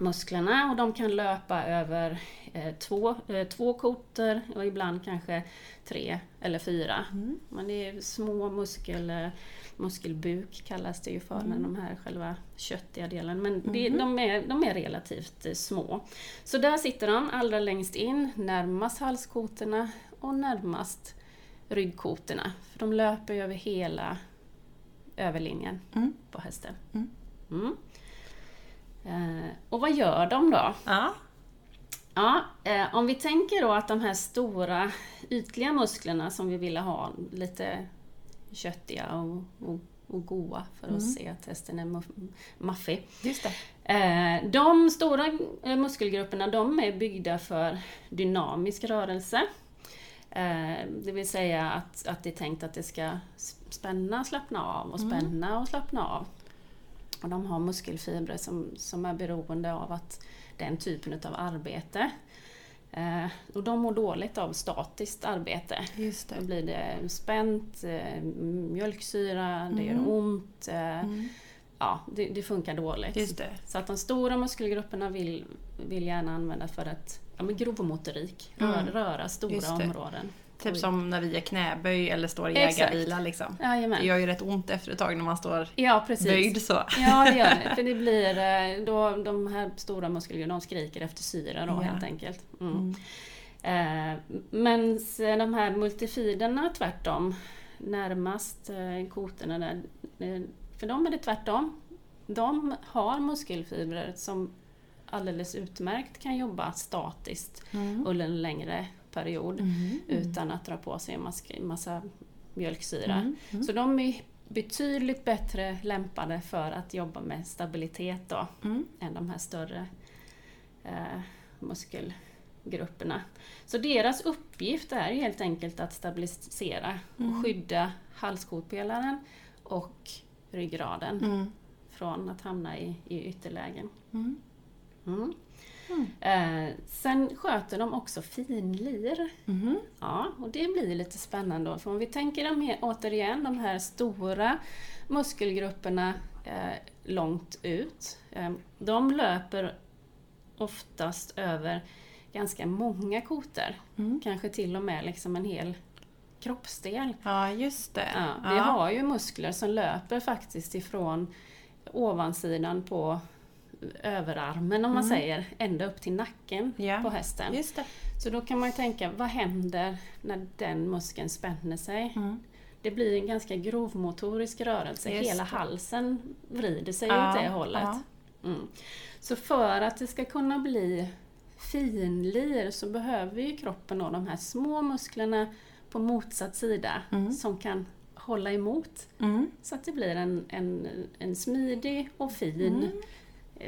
S6: musklerna och de kan löpa över eh, två, eh, två kotor och ibland kanske tre eller fyra. Mm. Men det är små muskel, eh, muskelbuk kallas det ju för, mm. de här själva köttiga delen. Men det, mm. de, är, de är relativt eh, små. Så där sitter de allra längst in, närmast halskotorna och närmast ryggkotorna. För de löper över hela överlinjen mm. på hästen. Mm. Mm. Eh, och vad gör de då? Ja. Ja, eh, om vi tänker då att de här stora ytliga musklerna som vi ville ha, lite köttiga och, och, och goa för att mm. se att hästen är maffig. Just det. Eh, de stora muskelgrupperna de är byggda för dynamisk rörelse. Det vill säga att, att det är tänkt att det ska spänna, slappna av och mm. spänna mm. och slappna av. Och de har muskelfibrer som, som är beroende av att den typen av arbete. Eh, och de mår dåligt av statiskt arbete.
S1: Just
S6: Då
S1: det.
S6: blir det spänt, eh, mjölksyra, det gör
S1: Mm.
S6: ont. Eh,
S1: Mm.
S6: Ja, det, det funkar dåligt.
S1: Just det.
S6: Så att de stora muskelgrupperna vill, vill gärna använda för att ja, men grovmotorik, röra,
S1: Mm.
S6: röra stora
S1: Just det.
S6: områden.
S1: Typ
S6: Oj.
S1: som när vi gör knäböj eller står i jägarvila liksom. Det gör ju rätt ont efter ett tag när man står
S6: Ja, precis.
S1: böjd så.
S6: Ja, det gör det. (laughs) För det blir, eh, då, de här stora muskelgrupperna de skriker efter syra då
S1: Ja.
S6: helt enkelt. Mm.
S1: Mm.
S6: Eh, Men de här multifiderna tvärtom, närmast eh, kotorna där, eh, för dem är det tvärtom. De har muskelfibrer som alldeles utmärkt kan jobba statiskt
S1: Mm.
S6: under en längre period
S1: Mm.
S6: utan att dra på sig en massa, massa mjölksyra.
S1: Mm. Mm.
S6: Så de är betydligt bättre lämpade för att jobba med stabilitet då,
S1: Mm.
S6: än de här större eh, muskelgrupperna. Så deras uppgift är helt enkelt att stabilisera
S1: Mm.
S6: och skydda halskotpelaren och ryggraden
S1: Mm.
S6: från att hamna i, i ytterlägen.
S1: Mm.
S6: Mm.
S1: Mm.
S6: Eh, sen sköter de också finlir.
S1: Mhm.
S6: Ja, och det blir lite spännande då. För om vi tänker de här, återigen de här stora muskelgrupperna eh, långt ut. Eh, de löper oftast över ganska många kotor.
S1: Mm.
S6: Kanske till och med liksom en hel kroppsdel.
S1: Ja, just det.
S6: Ja, vi har ju muskler som löper faktiskt ifrån ovansidan på överarmen om man
S1: Mm.
S6: säger, ända upp till nacken
S1: Ja.
S6: på hästen. Så då kan man ju tänka, vad händer när den muskeln spänner sig?
S1: Mm.
S6: Det blir en ganska grovmotorisk rörelse,
S1: Just
S6: hela
S1: det.
S6: halsen vrider sig
S1: Ja,
S6: åt det hållet.
S1: ja.
S6: Mm. Så för att det ska kunna bli finlir så behöver ju kroppen då de här små musklerna på motsatt sida
S1: Mm.
S6: som kan hålla emot.
S1: Mm.
S6: Så att det blir en, en, en smidig och fin
S1: Mm.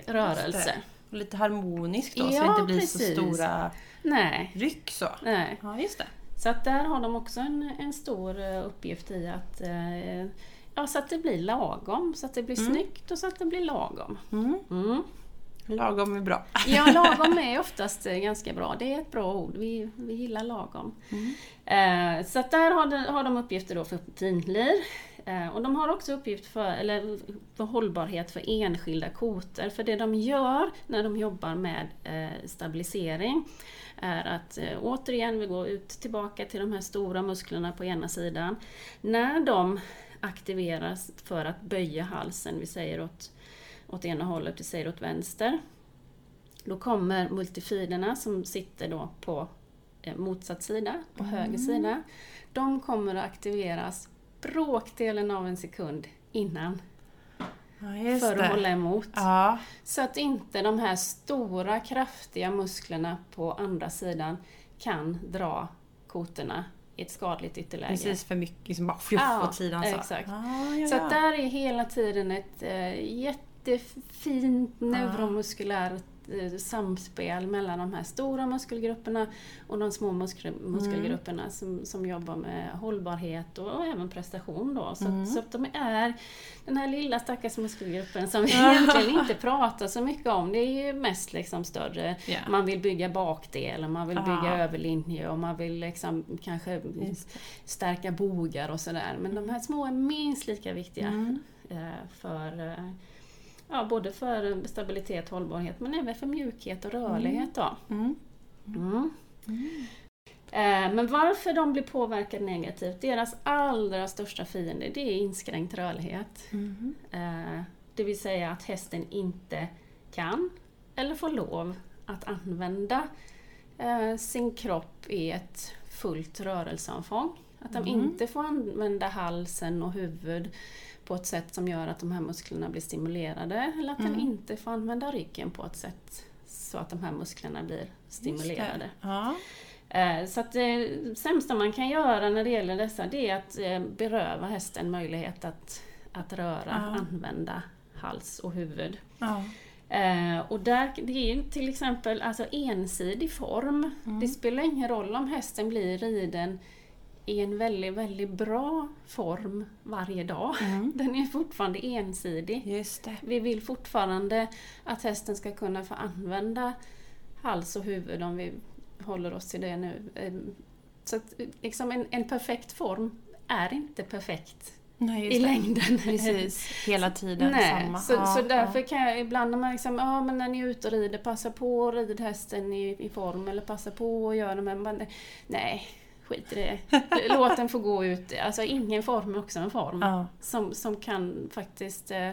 S6: Rörelse.
S1: Och lite harmoniskt då så
S6: Ja,
S1: det inte blir
S6: precis.
S1: så stora
S6: Nej,
S1: ryck så.
S6: nej.
S1: Ja, just det.
S6: Så att där har de också en, en stor eh, uppgift i att eh, Ja, så att det blir lagom, så att det blir
S1: Mm.
S6: snyggt och så att det blir lagom.
S1: Mm.
S6: Mm.
S1: Lagom är bra.
S6: Ja, (laughs) lagom är oftast eh, ganska bra. Det är ett bra ord. Vi, vi gillar lagom.
S1: Mm.
S6: Eh, så att där har de, har de uppgifter då för finlir. Eh, och de har också uppgift för, eller för hållbarhet för enskilda kotor. För det de gör när de jobbar med eh, stabilisering är att eh, återigen, vi går ut tillbaka till de här stora musklerna på ena sidan. När de aktiveras för att böja halsen, vi säger åt, åt ena hållet, vi säger åt vänster. Då kommer multifiderna som sitter då på motsatt sida, på höger sida. De kommer att aktiveras bråkdelen av en sekund innan
S1: Ja,
S6: för
S1: det.
S6: att hålla emot.
S1: Ja,
S6: Så att inte de här stora kraftiga musklerna på andra sidan kan dra kotorna i ett skadligt ytterläge.
S1: precis för mycket liksom bara fluff
S6: Ja,
S1: åt sidan så.
S6: exakt.
S1: Ja, ja,
S6: Så att där är hela tiden ett eh, jättefint neuromuskulärt samspel mellan de här stora muskelgrupperna och de små muskel, muskelgrupperna som, som jobbar med hållbarhet och, och även prestation. Då. Så,
S1: Mm.
S6: att, så att de är den här lilla stackars muskelgruppen som vi (laughs) egentligen inte pratar så mycket om. Det är ju mest liksom större
S1: Ja.
S6: man vill bygga bakdel och man vill bygga
S1: Ja.
S6: överlinje och man vill liksom kanske stärka bogar och sådär. Men de här små är minst lika viktiga
S1: Mm.
S6: eh, för eh, ja, både för stabilitet och hållbarhet men även för mjukhet och rörlighet. Då.
S1: Mm.
S6: Mm. Eh, Men varför de blir påverkade negativt, deras allra största fiende, det är inskränkt rörlighet.
S1: Mm.
S6: Eh, Det vill säga att hästen inte kan eller får lov att använda eh, sin kropp i ett fullt rörelseomfång. Att de
S1: Mm.
S6: inte får använda halsen och huvud på ett sätt som gör att de här musklerna blir stimulerade eller att
S1: Mm.
S6: den inte får använda ryggen på ett sätt så att de här musklerna blir stimulerade.
S1: Ja.
S6: Eh, Så att det sämsta man kan göra när det gäller dessa det är att eh, beröva hästen möjlighet att, att röra,
S1: Ja.
S6: använda hals och huvud.
S1: Ja.
S6: Eh, och där, det är ju till exempel alltså ensidig form.
S1: Mm.
S6: Det spelar ingen roll om hästen blir riden i en väldigt, väldigt bra form varje dag.
S1: Mm. (laughs)
S6: Den är fortfarande ensidig.
S1: Just det.
S6: Vi vill fortfarande att hästen ska kunna få använda hals och huvud om vi håller oss till det nu. Eh, så att liksom en, en perfekt form är inte perfekt
S1: Nej,
S6: i längden. (laughs)
S1: Precis, hela tiden
S6: Nej,
S1: samma.
S6: Så,
S1: ja,
S6: så därför
S1: ja.
S6: kan jag ibland när man liksom, ja men när ni är ute och rider, passa på att rida hästen i, i form eller passa på att göra det, men nej, skit i det. Låt den få gå ut. Alltså ingen form är också en form.
S1: Ja.
S6: Som, som kan faktiskt eh,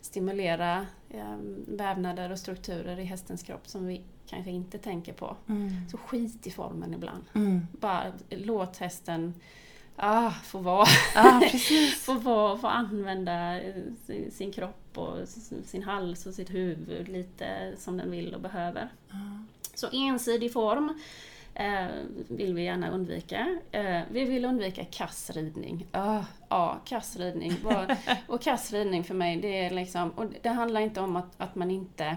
S6: stimulera eh, vävnader och strukturer i hästens kropp som vi kanske inte tänker på.
S1: Mm.
S6: Så skit i formen ibland.
S1: Mm.
S6: Bara låt hästen ah, få vara.
S1: Precis. (laughs)
S6: få, vara, få använda eh, sin, sin kropp och sin hals och sitt huvud lite som den vill och behöver. Så ensidig form eh, vill vi gärna undvika. Eh, vi vill undvika kassridning. Ah, ja, kassridning. (laughs) Och kassridning för mig, det är liksom, och det handlar inte om att, att man inte...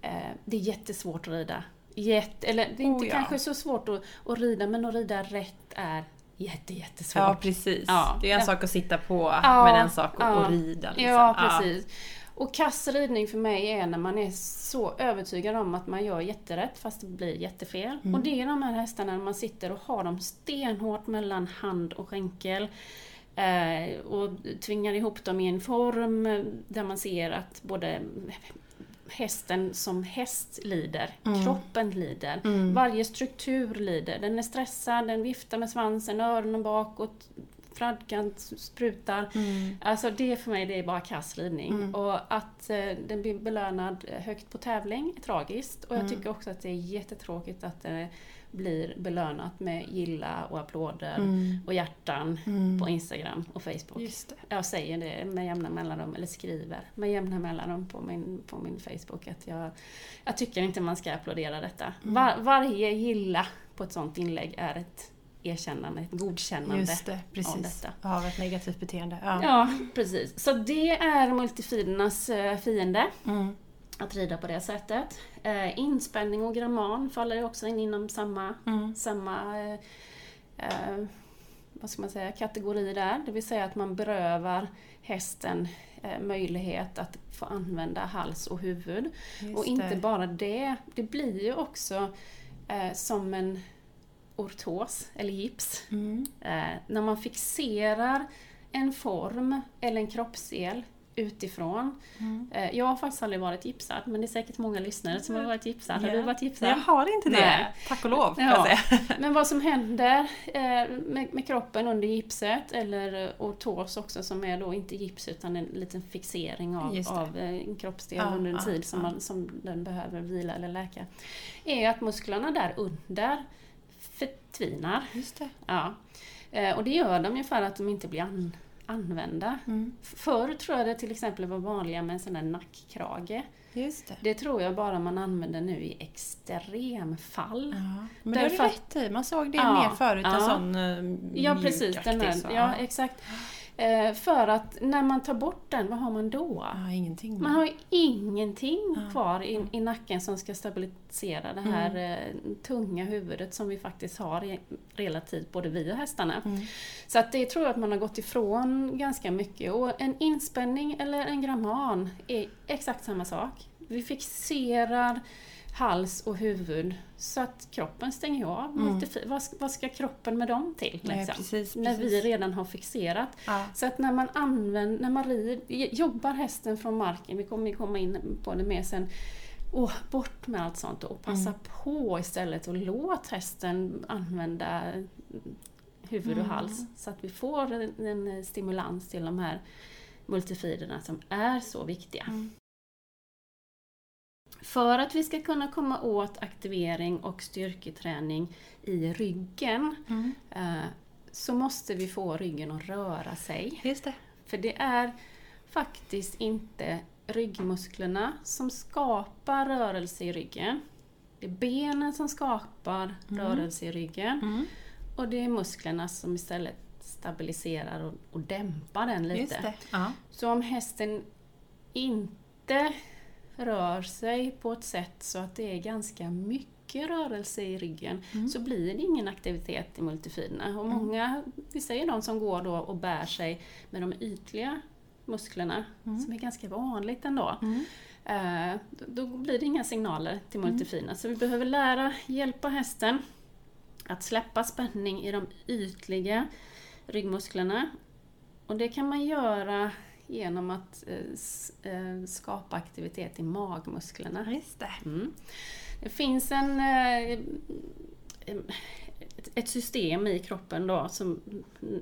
S6: Eh, det är jättesvårt att rida. Jätte, eller det är inte
S1: Oh, ja.
S6: kanske så svårt att, att rida, men att rida rätt är jätte, jättesvårt.
S1: Ja, precis.
S6: Ja.
S1: Det är en sak att sitta på,
S6: Ja,
S1: men en sak att,
S6: ja.
S1: rida. Liksom.
S6: Ja, precis. Och kassridning för mig är när man är så övertygad om att man gör jätterätt fast det blir jättefel.
S1: Mm.
S6: Och det är de här hästarna när man sitter och har dem stenhårt mellan hand och skänkel. Eh, och tvingar ihop dem i en form där man ser att både hästen som häst lider,
S1: Mm.
S6: kroppen lider, varje struktur lider. Den är stressad, den viftar med svansen, öronen bakåt, fradgan sprutar.
S1: Mm.
S6: Alltså det för mig det är bara kass ridning. Och att eh, den blir belönad högt på tävling är tragiskt. Och jag
S1: Mm.
S6: tycker också att det är jättetråkigt att det blir belönat med gilla och applåder
S1: Mm.
S6: och hjärtan på Instagram och Facebook. Jag säger det med jämna mellanrum, eller skriver med jämna mellanrum på min, på min Facebook att jag, jag tycker inte man ska applådera detta.
S1: Mm.
S6: Var, varje gilla på ett sånt inlägg är ett erkännande, ett godkännande
S1: Just det,
S6: av
S1: precis.
S6: detta.
S1: Av ett negativt beteende. Ja.
S6: Ja, precis. Så det är multifidernas eh, fiende.
S1: Mm.
S6: Att rida på det sättet. Eh, inspänning och gramman faller ju också in inom samma,
S1: Mm.
S6: samma eh, eh, vad ska man säga, kategori där. Det vill säga att man berövar hästen eh, möjlighet att få använda hals och huvud.
S1: Just
S6: och inte
S1: det.
S6: bara det, det blir ju också eh, som en ortos eller gips.
S1: Mm.
S6: Eh, när man fixerar en form eller en kroppsdel utifrån.
S1: Mm.
S6: Eh, jag har faktiskt aldrig varit gipsad, men det är säkert många lyssnare som har varit gipsad. Har
S1: Ja.
S6: du varit gipsad?
S1: Jag har inte det.
S6: Nej.
S1: Tack och lov,
S6: Ja. (laughs) Men vad som händer eh, med, med kroppen under gipset, eller eh, ortos också som är då inte gips utan en liten fixering av, av eh, en kroppsdel
S1: Ja,
S6: under en
S1: ja,
S6: tid som,
S1: ja.
S6: man, som den behöver vila eller läka. Är att musklerna där under förtvinar.
S1: Just det.
S6: Ja. Eh, och det gör de ju för att de inte blir an, använda.
S1: Mm.
S6: Förr tror jag det till exempel var vanliga med en sån där nackkrage.
S1: Just det.
S6: Det tror jag bara man använder nu i extremfall.
S1: Ja. Men det har du
S6: Därför
S1: rätt i. Man såg det
S6: Ja,
S1: mer förut. En
S6: ja.
S1: sån uh,
S6: Ja precis, den här, ja exakt. Eh, för att när man tar bort den, vad har man då?
S1: Ja, ingenting.
S6: Man har ju ingenting
S1: Ja.
S6: kvar i, i nacken som ska stabilisera det här eh, tunga huvudet som vi faktiskt har relativt både vi och hästarna.
S1: Mm.
S6: Så att det tror jag att man har gått ifrån ganska mycket. Och en inspänning eller en gramman är exakt samma sak. Vi fixerar hals och huvud så att kroppen stänger av.
S1: Mm.
S6: Vad, ska- vad ska kroppen med dem till?
S1: Nej,
S6: Liksom?
S1: precis,
S6: När vi
S1: precis.
S6: redan har fixerat.
S1: Ja.
S6: Så att när man använder, när man rider, jobbar hästen från marken, vi kommer komma in på det mer sen, och bort med allt sånt och passa
S1: Mm.
S6: på istället och låt hästen använda huvud och
S1: Mm.
S6: hals så att vi får en, en stimulans till de här multifiderna som är så viktiga.
S1: Mm.
S6: För att vi ska kunna komma åt aktivering och styrketräning i ryggen
S1: Mm.
S6: eh, så måste vi få ryggen att röra sig.
S1: Just det.
S6: För det är faktiskt inte ryggmusklerna som skapar rörelse i ryggen. Det är benen som skapar rörelse i ryggen.
S1: Mm.
S6: Och det är musklerna som istället stabiliserar och, och dämpar den lite. Så om hästen inte rör sig på ett sätt så att det är ganska mycket rörelse i ryggen så blir det ingen aktivitet i multifiderna. Och många, vi säger de som går då och bär sig med de ytliga musklerna, som är ganska vanligt ändå. Eh, då blir det inga signaler till multifina. Så vi behöver lära, hjälpa hästen att släppa spänning i de ytliga ryggmusklerna. Och det kan man göra genom att eh, eh, skapa aktivitet i magmusklerna.
S1: Just det.
S6: Mm. Det finns en, eh, ett system i kroppen då, som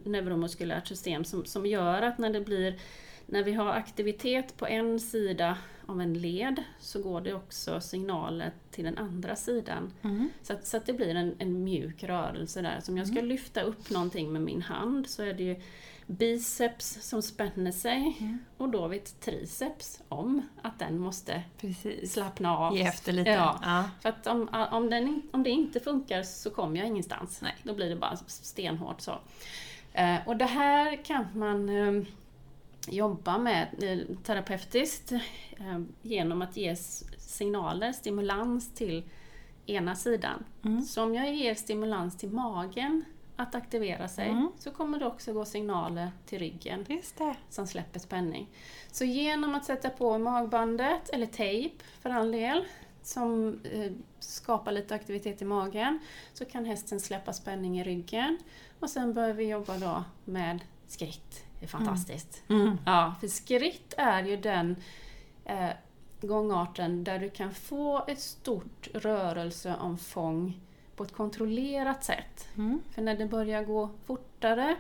S6: neuromuskulärt system som, som gör att när det blir när vi har aktivitet på en sida av en led så går det också signaler till den andra sidan. Mm. Så, att, så att det blir en, en mjuk rörelse där. Så om jag ska mm. lyfta upp någonting med min hand så är det ju biceps som spänner sig mm. och då vet triceps om att den måste Precis. slappna av.
S1: Ge efter lite.
S6: Ja. ja. För att om, om, den, om det inte funkar så kommer jag ingenstans. Nej. Då blir det bara stenhårt så. Eh, och det här kan man eh, jobba med eh, terapeutiskt eh, genom att ge signaler, stimulans till ena sidan. Mm. Så om jag ger stimulans till magen att aktivera sig mm. så kommer det också gå signaler till ryggen som släpper spänning. Så genom att sätta på magbandet, eller tejp för all del, som eh, skapar lite aktivitet i magen, så kan hästen släppa spänning i ryggen. Och sen börjar vi jobba då med skritt. Det är fantastiskt. Mm. Mm. Ja, för skritt är ju den eh, gångarten där du kan få ett stort rörelseomfång på ett kontrollerat sätt. Mm. För när det börjar gå fortare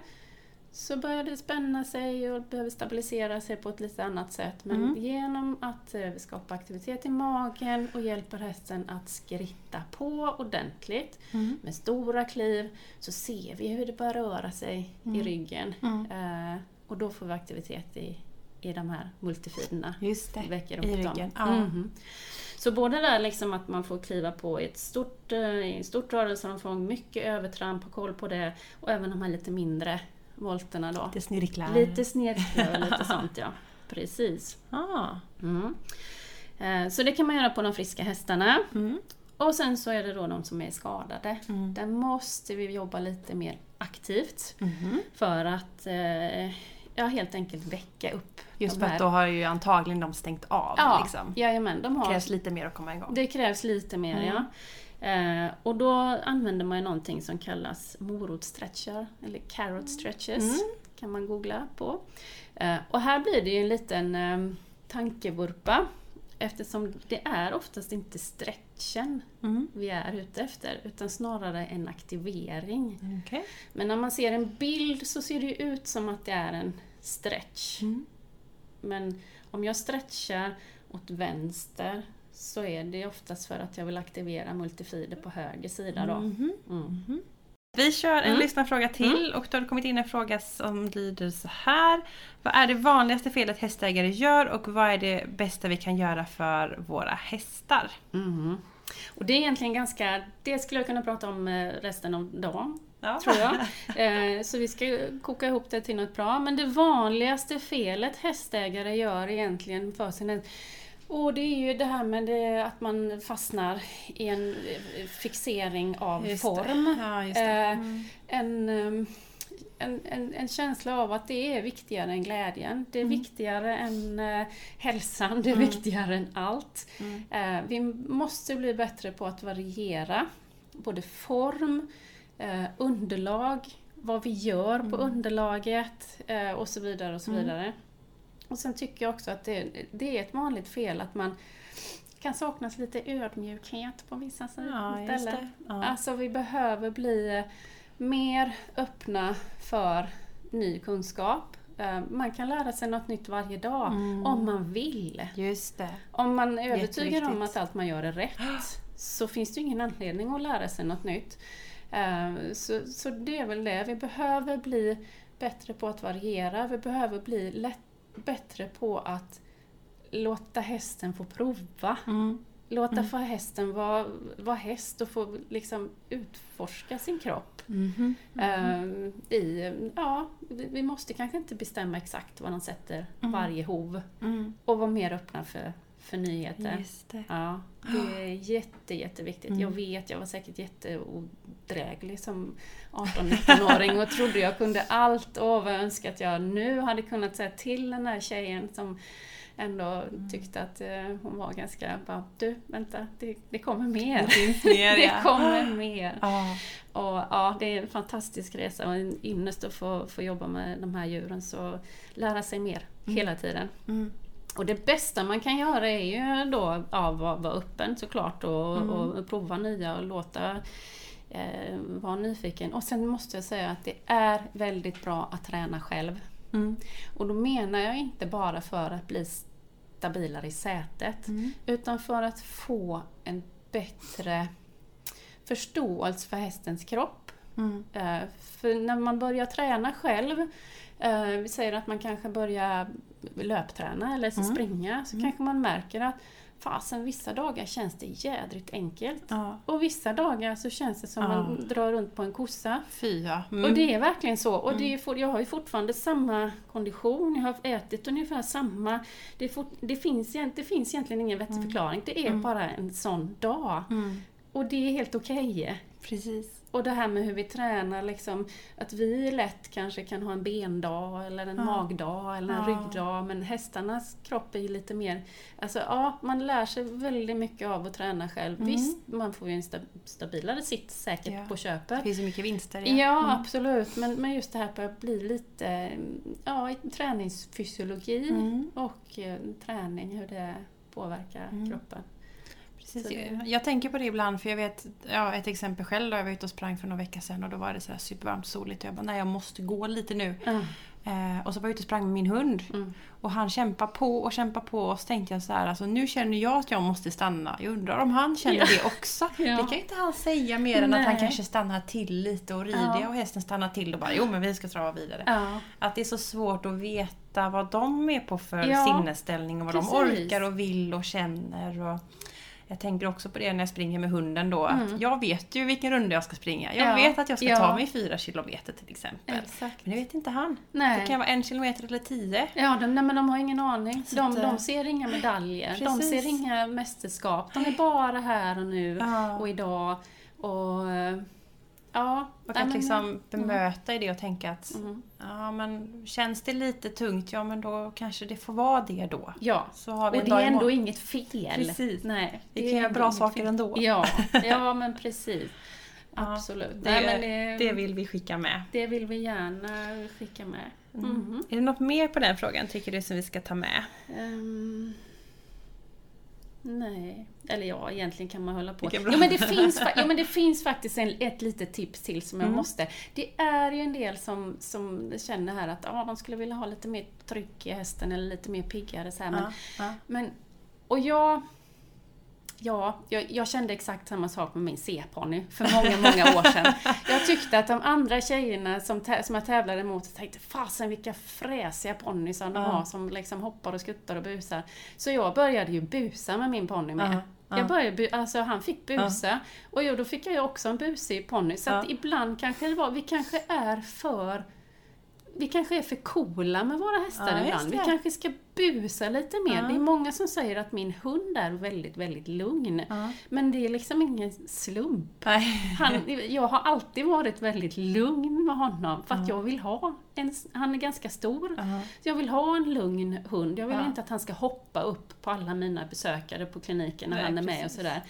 S6: så börjar det spänna sig och behöver stabilisera sig på ett lite annat sätt. Men mm. genom att eh, skapa aktivitet i magen och hjälper hästen att skritta på ordentligt mm. med stora kliv så ser vi hur det börjar röra sig mm. i ryggen. Mm. Eh, och då får vi aktivitet i, i de här multifiderna.
S1: Just det, i ryggen.
S6: Ja. Så både där liksom att man får kliva på ett stort, eh, stort rörelseomfång, mycket övertramp, ha koll på det och även de här lite mindre volterna då.
S1: Lite snirklar.
S6: Lite snirklar och lite (laughs) sånt ja. Precis.
S1: Ah.
S6: Mm. Eh, så det kan man göra på de friska hästarna. Mm. Och sen så är det då de som är skadade. Mm. Där måste vi jobba lite mer aktivt mm. för att eh, ja, helt enkelt väcka upp
S1: Just för att då har ju antagligen de stängt av.
S6: Ja,
S1: liksom.
S6: jajamän, de har,
S1: det krävs lite mer att komma igång.
S6: Det krävs lite mer, mm. ja. Eh, och då använder man ju någonting som kallas morotstretcher, eller carrot stretches, mm. kan man googla på. Eh, och här blir det ju en liten eh, tankevurpa eftersom det är oftast inte stretchen mm. vi är ute efter, utan snarare en aktivering.
S1: Okay.
S6: Men när man ser en bild så ser det ut som att det är en stretch. Mm. Men om jag stretchar åt vänster så är det oftast för att jag vill aktivera multifider på höger sida då.
S1: Mm. Mm. Vi kör en mm. lyssnarfråga till mm. och då har det kommit in en fråga som lyder så här. Vad är det vanligaste felet hästägare gör och vad är det bästa vi kan göra för våra hästar?
S6: Mm. Och det är egentligen ganska, det skulle jag kunna prata om eh, resten av dagen. Ja. Tror jag. (laughs) Eh, så vi ska koka ihop det till något bra. Men det vanligaste felet hästägare gör egentligen för sin och det är ju det här med det, att man fastnar i en eh, fixering av just form.
S1: Ja, eh, mm.
S6: en, ehm, en, en, en, känsla av att det är viktigare än glädjen. Det är mm. viktigare än hälsan, det är mm. viktigare än allt. Mm. Vi måste bli bättre på att variera både form, eh, underlag, vad vi gör på mm. underlaget eh, och så vidare. och så mm. vidare. Och sen tycker jag också att det, det är ett vanligt fel att man kan saknas lite ödmjukhet på vissa ställen. Ja. Alltså vi behöver bli mer öppna för ny kunskap. Eh, man kan lära sig något nytt varje dag mm. om man vill.
S1: Just det.
S6: Om man är övertygad om att allt man gör är rätt så finns det ingen anledning att lära sig något nytt. Eh, så, så det är väl det, vi behöver bli bättre på att variera, vi behöver bli lätt bättre på att låta hästen få prova. Mm. Låta mm. få hästen vara, vara häst och få liksom utforska sin kropp. Mm. Mm. I, ja, vi måste kanske inte bestämma exakt vad de sätter mm. varje hov. Mm. Och vara mer öppna för, för nyheter.
S1: Just det.
S6: Ja, det är jätte, jätteviktigt. Jag vet, jag var säkert jätteodräglig som 18-19-åring och trodde jag kunde allt och vad jag önskar att jag nu hade kunnat säga till den här tjejen som ändå tyckte att eh, hon var ganska bara, du vänta, det, det kommer mer.
S1: Det finns (laughs) mer,
S6: det kommer mer.
S1: Ja.
S6: Och ja, det är en fantastisk resa och en ynnest att få, få jobba med de här djuren så lära sig mer hela tiden.
S1: Mm.
S6: Och det bästa man kan göra är ju då ja, vara, vara öppen såklart och,
S1: Mm.
S6: och prova nya och låta eh, vara nyfiken. Och sen måste jag säga att det är väldigt bra att träna själv.
S1: Mm.
S6: Och då menar jag inte bara för att bli stabilare i sätet utan för att få en bättre förståelse för hästens kropp.
S1: Mm.
S6: Eh, För när man börjar träna själv, vi säger att man kanske börjar löpträna eller
S1: Mm.
S6: springa, så kanske man märker att fasen vissa dagar känns det jädrigt enkelt.
S1: Ja.
S6: Och vissa dagar så känns det som
S1: Ja.
S6: man drar runt på en kossa.
S1: Fy ja. Mm.
S6: Och det är verkligen så. Och det är, for- jag har ju fortfarande samma kondition, jag har ätit ungefär samma. Det, fort, det, finns, det finns egentligen ingen vettig förklaring, det är bara en sån dag.
S1: Mm.
S6: Och det är helt okej.
S1: Precis.
S6: Och det här med hur vi tränar, liksom, att vi lätt kanske kan ha en bendag eller en
S1: Ja.
S6: magdag eller en
S1: Ja.
S6: ryggdag men hästarnas kropp är ju lite mer... Alltså ja, man lär sig väldigt mycket av att träna själv.
S1: Mm.
S6: Visst, man får ju en sta- stabilare sitt säkert
S1: Ja.
S6: på
S1: Det
S6: köpet.
S1: finns ju mycket vinster
S6: Ja,
S1: Mm.
S6: absolut. Men, men just det här att bli lite ja, träningsfysiologi
S1: Mm.
S6: och eh, träning, hur det påverkar
S1: Mm.
S6: kroppen.
S1: Precis.
S6: Det-
S1: Jag tänker på det ibland för jag vet, ja, ett exempel själv då, jag var ute och sprang för några veckor sedan och då var det så supervarmt soligt och jag bara nej jag måste gå lite nu.
S6: Ja.
S1: Eh, och så var jag ute och sprang med min hund
S6: Mm.
S1: och han kämpar på och kämpar på och så tänkte jag så här, alltså nu känner jag att jag måste stanna. Jag undrar om han känner
S6: Ja.
S1: det också. (laughs)
S6: Ja.
S1: Det kan ju inte han säga mer än att han
S6: Nej.
S1: kanske stannar till lite och rider
S6: Ja.
S1: och hästen stannar till och bara jo men vi ska trava vidare.
S6: Ja.
S1: Att det är så svårt att veta vad de är på för sinnesställning och vad
S6: precis.
S1: de orkar och vill och känner. Och jag tänker också på det när jag springer med hunden då. Att jag vet ju vilken runda jag ska springa. Jag
S6: Mm. Ja,
S1: vet att jag ska
S6: ja.
S1: ta mig fyra kilometer till exempel.
S6: Exakt.
S1: Men det vet inte han.
S6: Nej.
S1: Det kan vara en kilometer eller tio.
S6: Ja, de, nej, men de har ingen aning.
S1: Så
S6: De, de ser inga medaljer, de
S1: precis.
S6: ser inga mästerskap. De är bara här och nu
S1: Ja.
S6: och idag. Och eh, ja,
S1: Och
S6: nej,
S1: att liksom bemöta i det och tänka att
S6: Mm.
S1: ja men känns det lite tungt, ja men då kanske det får vara det då.
S6: Ja,
S1: Så har vi
S6: och det är ändå inget fel.
S1: Precis.
S6: Nej,
S1: Vi
S6: det
S1: kan
S6: är
S1: göra bra saker
S6: fel.
S1: ändå.
S6: Ja, (laughs) ja men precis.
S1: Ja,
S6: Absolut.
S1: Det,
S6: nej, men det,
S1: det vill vi skicka med.
S6: det vill vi gärna skicka med. Mhm.
S1: Är det något mer på den frågan tycker du som vi ska ta med?
S6: Ehm, nej, eller ja, egentligen kan man hålla på. Jo men, det finns, jo, men det (laughs) finns faktiskt en, ett litet tips till som jag
S1: Mm.
S6: måste. Det är ju en del som, som känner här att ah, de skulle vilja ha lite mer tryck i hästen eller lite mer piggare så här, men,
S1: Ja, ja.
S6: men, och jag, ja, jag, jag kände exakt samma sak med min C-ponny för många, många år sedan. Jag tyckte att de andra tjejerna som, som jag tävlade mot tänkte fasen vilka fräsiga ponnysar de
S1: Ja.
S6: har som liksom hoppar och skuttar och busar. Så jag började ju busa med min ponny med.
S1: Ja.
S6: Jag började, alltså han fick busa och jo, då fick jag också en busig ponny. Så att ibland kanske det var, vi kanske är för vi kanske är för coola med våra hästar
S1: Ja,
S6: ibland. Vi kanske ska busa lite mer.
S1: Ja.
S6: Det är många som säger att min hund är väldigt, väldigt lugn.
S1: Ja.
S6: Men det är liksom ingen slump. Han, jag har alltid varit väldigt lugn med honom för att jag vill ha en, han är ganska stor.
S1: Ja.
S6: Jag vill ha en lugn hund. Jag vill
S1: Ja.
S6: inte att han ska hoppa upp på alla mina besökare på kliniken när
S1: Nej,
S6: han är med och
S1: precis.
S6: sådär.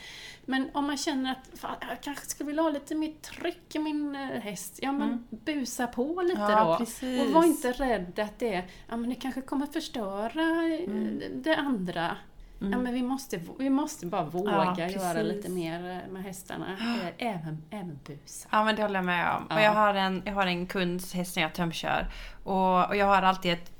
S6: Men om man känner att fan, jag kanske skulle vilja ha lite mer tryck i min eh, häst, ja men busa på lite
S1: Mm. Ja,
S6: då.
S1: precis.
S6: Och var inte rädd att det, ja, men det kanske kommer förstöra eh,
S1: Mm.
S6: det andra. Ja, men vi måste, vi måste bara våga
S1: Ja,
S6: göra lite mer eh, med hästarna. (gasps) Eh, Även, även busa.
S1: Ja men det håller jag med om.
S6: Ja.
S1: Och jag, har en, jag har en kunds häst som jag tömkör. Och, och jag har alltid ett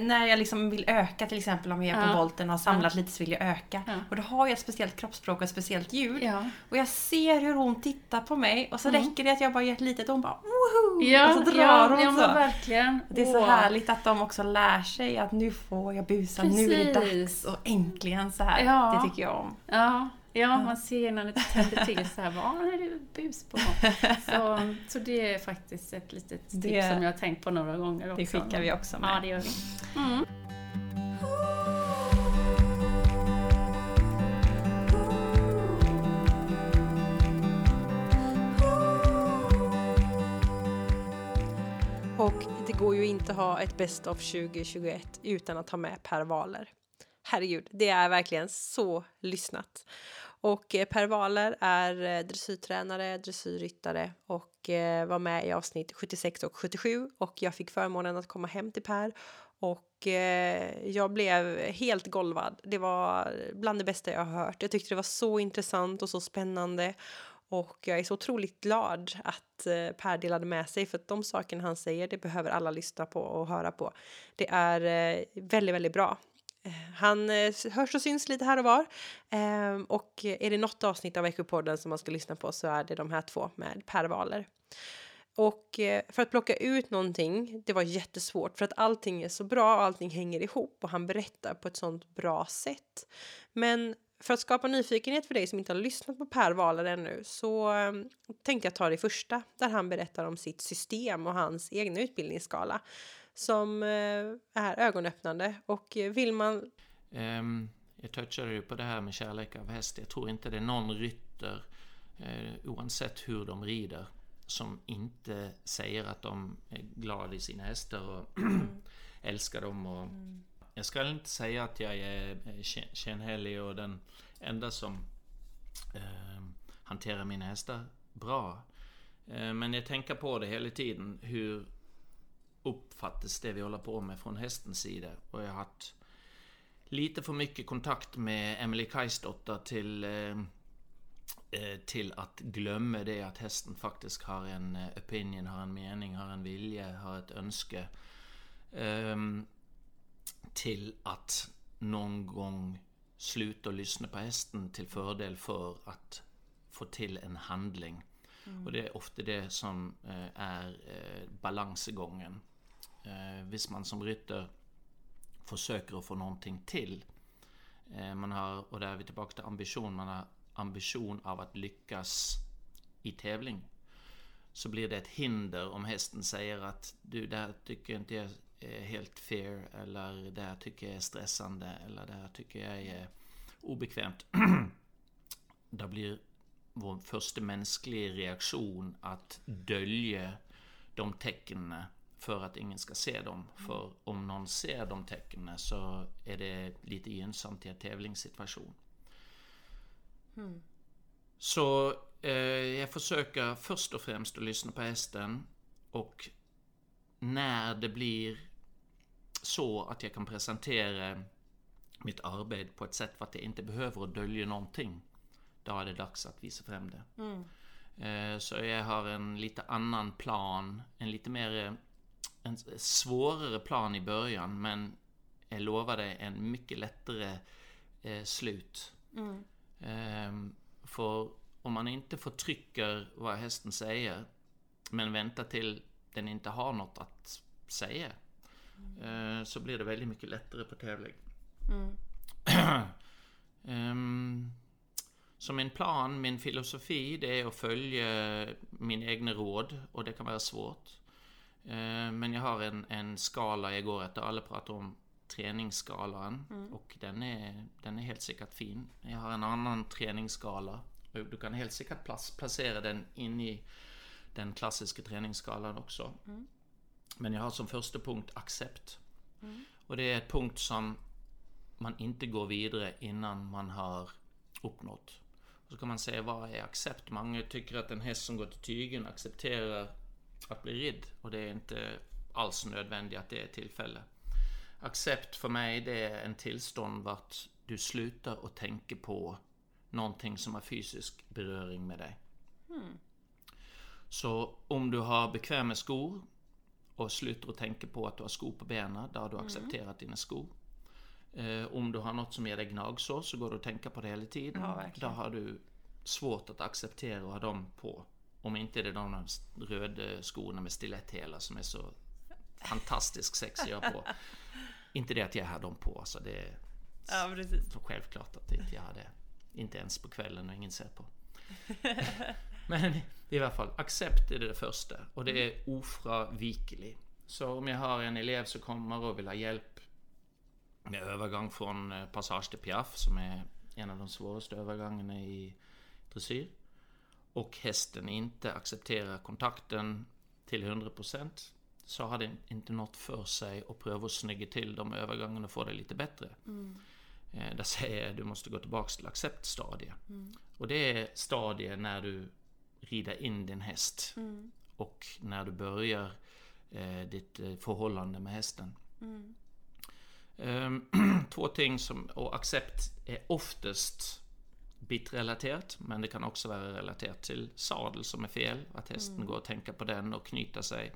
S1: när jag liksom vill öka till exempel om jag är på
S6: Ja.
S1: volten och har samlat lite så vill jag öka.
S6: Ja.
S1: Och då har jag ett speciellt kroppsspråk och ett speciellt ljud.
S6: Ja.
S1: Och jag ser hur hon tittar på mig och så
S6: Mm.
S1: räcker det att jag bara gör ett litet och hon bara woho!
S6: Ja,
S1: och så drar
S6: ja,
S1: hon
S6: ja,
S1: så.
S6: verkligen.
S1: Det är så
S6: Åh.
S1: härligt att de också lär sig att nu får jag busa, nu är det
S6: Precis.
S1: dags och äntligen så här.
S6: Ja.
S1: Det tycker jag om.
S6: Ja, ja, man ser när det tänder till så här, vad är det bus på? (laughs) Så, så det är faktiskt ett litet tips
S1: Det-
S6: som jag har tänkt på några gånger också.
S1: Det skickar vi också med.
S6: Ja, det gör vi. Mm.
S1: Och det går ju inte att ha ett Best of 2021 utan att ha med Per Waler. herregud, det är verkligen så lyssnat. Och eh, Per Waler är eh, dressyrtränare, dressyrryttare och eh, var med i avsnitt 76 och 77 och jag fick förmånen att komma hem till Per och jag blev helt golvad. Det var bland det bästa jag har hört. Jag tyckte det var så intressant och så spännande och jag är så otroligt glad att Per delade med sig för att de sakerna han säger det behöver alla lyssna på och höra på. Det är väldigt, väldigt bra. Han eh, hörs och syns lite här och var. Ehm, och är det något avsnitt av Ekopodden som man ska lyssna på så är det de här två med Per Waller. Och eh, för att plocka ut någonting, det var jättesvårt för att allting är så bra och allting hänger ihop och han berättar på ett sånt bra sätt. Men för att skapa nyfikenhet för dig som inte har lyssnat på Per Wahlöö ännu så ehm, tänkte jag ta det första där han berättar om sitt system och hans egna utbildningsskala som uh, är ögonöppnande och vill man...
S7: Um, jag touchade ju på det här med kärlek av häst. Jag tror inte det är någon rytter uh, oavsett hur de rider som inte säger att de är glada i sina hästar och (clears throat) älskar dem och mm jag ska inte säga att jag är Kenhelig och den enda som eh, hanterar mina hästar bra. Eh, men jag tänker på det hela tiden. Hur uppfattas det vi håller på med från hästens sida? Och jag har haft lite för mycket kontakt med Emily Kajsdotter till eh, eh, till att glömma det att hästen faktiskt har en eh, opinion, har en mening, har en vilja, har ett önske. Um, till att någon gång sluta lyssna på hästen till fördel för att få till en handling. Mm. Och det är ofta det som är balansgången. Eh, Visst man som rytter försöker att få någonting till. Eh, man har, och där är vi tillbaka till ambition, man har ambition av att lyckas i tävling. Så blir det ett hinder om hästen säger att du, det här tycker inte jag är helt fair eller det här tycker jag är stressande eller det här tycker jag är obekvämt. (clears throat) Där blir vår första mänskliga reaktion att dölja de tecknen för att ingen ska se dem. För om någon ser de tecknen så är det lite gynnsamt i en tävlingssituation. Mm. Så eh, jag försöker först och främst att lyssna på hästen och när det blir så att jag kan presentera mitt arbete på ett sätt för att jag inte behöver dölja någonting. Då är det dags att visa fram det. Mm. Eh, så jag har en lite annan plan, en lite mer en svårare plan i början men jag lovade en mycket lättare eh, slut. Mm. Ehm, för om man inte förtrycker vad hästen säger men väntar till den inte har något att säga. Mm. Så blir det väldigt mycket lättare på tävling. Mm. um, (clears throat) så min plan, min filosofi, det är att följa min egna råd och det kan vara svårt. Uh, men jag har en, en skala jag går efter. Alla pratar om träningsskalan mm. och den är, den är helt säkert fin. Jag har en annan träningsskala. Du kan helt säkert placera den in i den klassiska träningsskalan också. Mm. Men jag har som första punkt accept. Mm. Och det är ett punkt som man inte går vidare innan man har uppnått. Och så kan man säga, vad är accept? Många tycker att en häst som går till tygen accepterar att bli ridd. Och det är inte alls nödvändigt att det är tillfälle. Accept för mig, det är en tillstånd vart du slutar att tänka på någonting som har fysisk beröring med dig. Mm. Så om du har bekväma skor och slutar att tänka på att du har skor på benen, då har du mm. accepterat dina skor. Eh, om du har något som ger dig gnagsår så går du att tänka på det hela tiden. Ja, då har du svårt att acceptera att ha dem på. Om inte det är de röda skorna med stiletthälar som är så fantastiskt sexiga på. inte det att jag har dem på, alltså det är ja, precis. självklart att inte jag har det. Inte ens på kvällen och ingen ser på. (laughs) Men i alla fall, accept är det första och det är ofravikelig. Så om jag har en elev som kommer och vill ha hjälp med övergång från eh, passage till piaff som är en av de svåraste övergångarna i dressyr och hästen inte accepterar kontakten till 100% så har den inte något för sig att pröva att snygga till de övergångarna och få det lite bättre. Mm. Eh, där säger jag du måste gå tillbaka till acceptstadie. Mm. Och det är stadiet när du rider in din häst. Mm. Och när du börjar eh, ditt eh, förhållande med hästen. Mm. Um, (clears throat) två ting som, och accept är oftast bitrelaterat, men det kan också vara relaterat till sadel som är fel. Att hästen mm. går och tänker på den och knyter sig.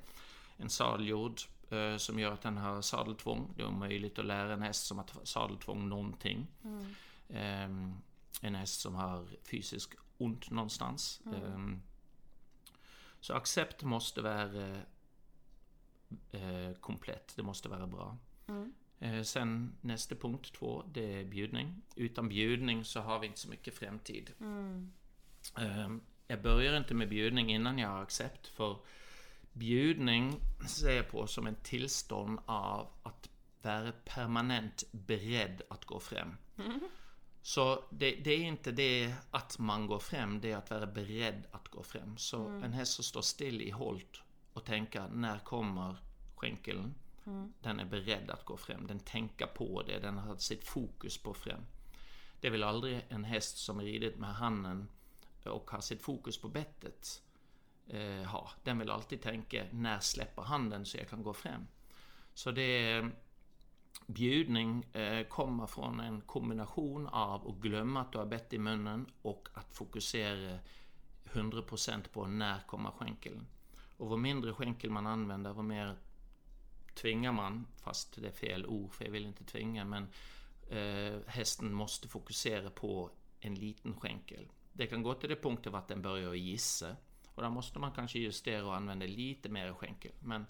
S7: En sadeljord eh, som gör att den har sadeltvång. Det är omöjligt att lära en häst som har sadeltvång någonting. Mm. Eh, en häst som har fysiskt ont någonstans. Mm. Eh, så accept måste vara eh, komplett, det måste vara bra. Mm. Eh, sen nästa punkt två, det är bjudning. Utan bjudning så har vi inte så mycket framtid. Mm. Eh, jag börjar inte med bjudning innan jag har accept, för bjudning ser jag på som en tillstånd av att vara permanent beredd att gå fram. Mm. Så det, det, är inte det att man går fram, det är att vara beredd att gå fram. Så mm. en häst som står still i holt och tänker när kommer skänkeln? Mm. Den är beredd att gå fram, den tänker på det, den har sitt fokus på fram. Det är väl aldrig en häst som ridit med handen och har sitt fokus på bettet eh, ha. Den vill alltid tänka, när släpper handen så jag kan gå fram? Så det är bjudning eh, kommer från en kombination av att glömma att du har bett i munnen och att fokusera 100% på när kommer skänkeln. Och vad mindre skänkel man använder, vad mer tvingar man, fast det är fel ord för jag vill inte tvinga, men eh, hästen måste fokusera på en liten skänkel. Det kan gå till det punkten att den börjar gissa och då måste man kanske justera och använda lite mer skänkel. Men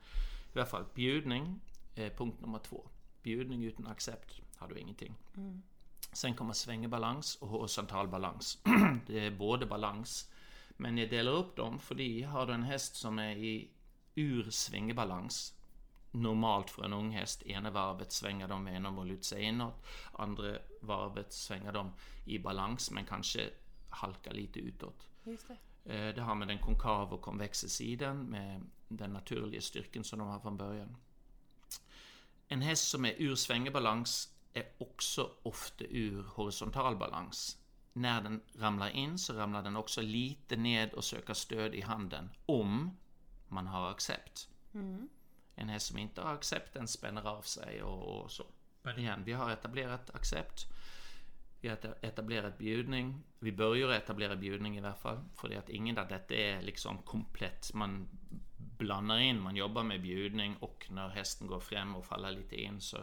S7: i alla fall bjudning, eh, punkt nummer två. Bjudning utan accept har du ingenting. Mm. Sen kommer svängebalans och horisontal balans. (clears throat) det är både balans, men jag delar upp dem för har du en häst som är i ur svängebalans normalt för en ung häst. Ena varvet svänger de genom att luta sig inåt. Andra varvet svänger de i balans men kanske halkar lite utåt. Just det. Eh, det har med den konkava och konvexa sidan med den naturliga styrkan som de har från början. En häst som är ur svängebalans är också ofta ur horisontal balans. När den ramlar in så ramlar den också lite ned och söker stöd i handen om man har accept. Mm. En häst som inte har accept den spänner av sig och, och så. Men igen, vi har etablerat accept. Vi har etablerat bjudning. Vi börjar etablera bjudning i alla fall. För det att ingen av detta är liksom komplett. Man blandar in, man jobbar med bjudning och när hästen går fram och faller lite in så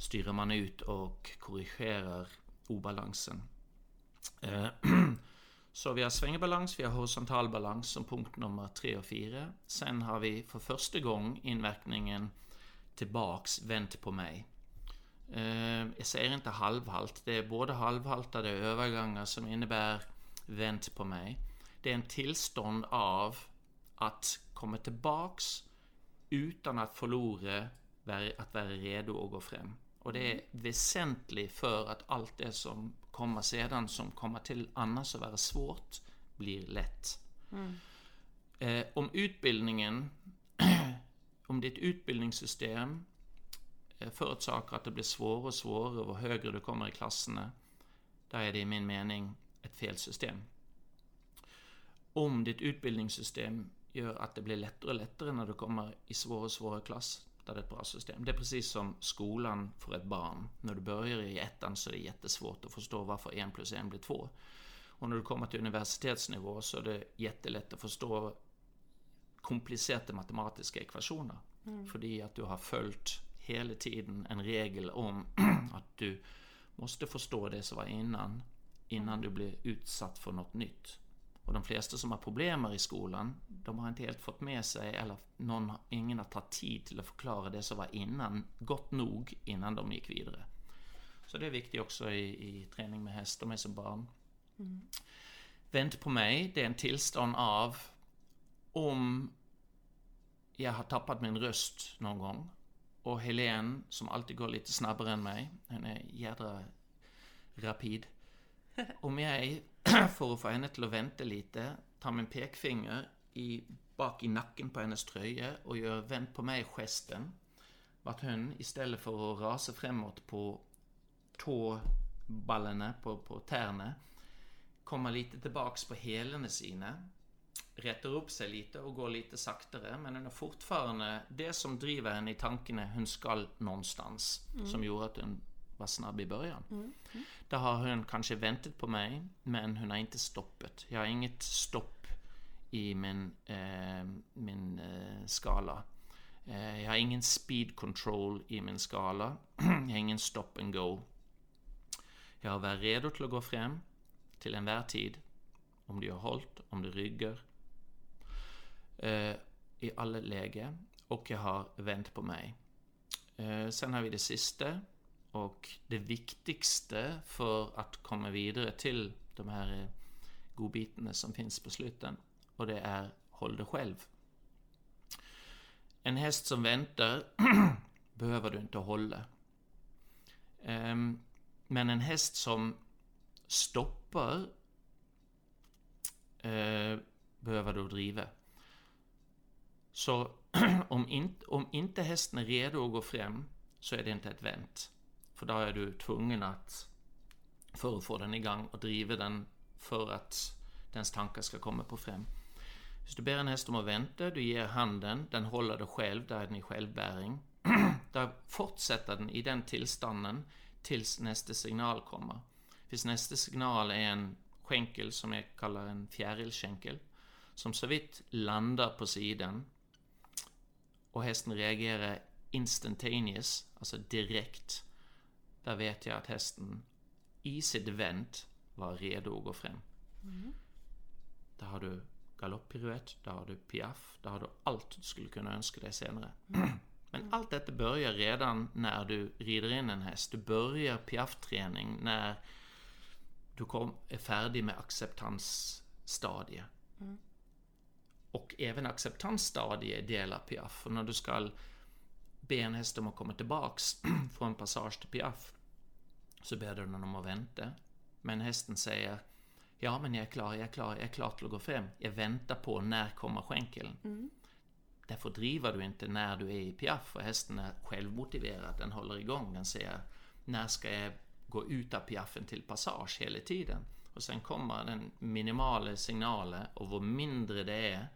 S7: styr man ut och korrigerar obalansen. Eh, (clears throat) Så vi har svängebalans, vi har horisontal balans som punkt nummer 3 och 4. Sen har vi för första gången inverkningen tillbaks vänt på mig. Eh, jag säger inte halvhalt, det är både halvhaltade övergångar som innebär vänt på mig. Det är en tillstånd av att komma tillbaks utan att förlora att vara redo att gå fram. Och det är väsentligt för att allt det som kommer sedan, som kommer till annars att vara svårt, blir lätt. Mm. Eh, om utbildningen, (clears throat) om ditt utbildningssystem eh, förorsakar att det blir svårare och svårare och högre du kommer i klasserna, där är det i min mening ett fel system. Om ditt utbildningssystem gör att det blir lättare och lättare när du kommer i svårare och svårare klass, där det är ett bra system. Det är precis som skolan för ett barn. När du börjar i ettan så är det jättesvårt att förstå varför en plus en blir två. Och när du kommer till universitetsnivå så är det jättelätt att förstå komplicerade matematiska ekvationer. Mm. För att du har följt hela tiden en regel om (clears throat) att du måste förstå det som var innan, innan du blir utsatt för något nytt. Och de flesta som har problem i skolan, de har inte helt fått med sig, eller någon, ingen har tagit tid till att förklara det som var innan, gott nog innan de gick vidare. Så det är viktigt också i, i träning med häst, de är som barn. Mm. Vänt på mig, det är en tillstånd av om jag har tappat min röst någon gång och Helen, som alltid går lite snabbare än mig, hon är jädra rapid. (laughs) Om jag (clears throat) för att få henne till att vänta lite, tar min pekfinger i, bak i nacken på hennes tröja och gör vänt på mig gesten. Vart hon istället för att rasa framåt på tåballene på, på tærne. Kommer lite tillbaks på hælene sine. Retter upp sig lite och går lite saktare. Men hon är fortfarande det som driver henne i tankene hon skal någonstans. Som gjorde att hon var snabb i början.
S1: Mm.
S7: Där har hon kanske väntat på mig, men hon har inte stoppat. Jag har inget stopp i min, eh, min eh, skala. Eh, jag har ingen speed control i min skala. (clears throat) jag har ingen stop and go. Jag har varit redo till att gå fram till enhver tid. Om du har hållit, om du rygger. Eh, I alla läge. Och jag har vänt på mig. Eh, sen har vi det sista. Och det viktigaste för att komma vidare till de här eh, godbitarna som finns på slutet. Och det är håll dig själv. En häst som väntar (clears throat) behöver du inte hålla. Ehm, men en häst som stoppar eh, behöver du driva. Så (clears throat) om, inte, om inte hästen är redo att gå fram så är det inte ett vänt. För då är du tvungen att, för att få den igång, och driva den för att dens tankar ska komma på fram. Så du ber en häst om att vänta, du ger handen, den håller dig själv, där är den i självbäring. (clears throat) där fortsätter den i den tillstånden tills nästa signal kommer. Tills nästa signal är en skänkel som jag kallar en fjärilskänkel, som så vitt landar på sidan och hästen reagerar instantaneous, alltså direkt, där vet jag att hästen i sitt vänt var redo att gå fram. Där har du galopppiruett, där har du piaff, där har du allt du skulle kunna önska dig senare. (clears throat) Men allt detta börjar redan när du rider in en häst. Du börjar piaffträning när du kom, är färdig med acceptansstadiet. Och även acceptansstadiet delar piaff. Och när du ska be en häst om att komma tillbaks (clears throat) från passage till piaff så ber den om att vänta. Men hästen säger Ja, men jag är klar, jag är klar, jag är klar till att gå fram. Jag väntar på när kommer skänkeln. Därför driver du inte när du är i piaff och hästen är självmotiverad. Den håller igång, den säger när ska jag gå ut av piaffen till passage hela tiden. Och sen kommer den minimala signalen och vad mindre det är,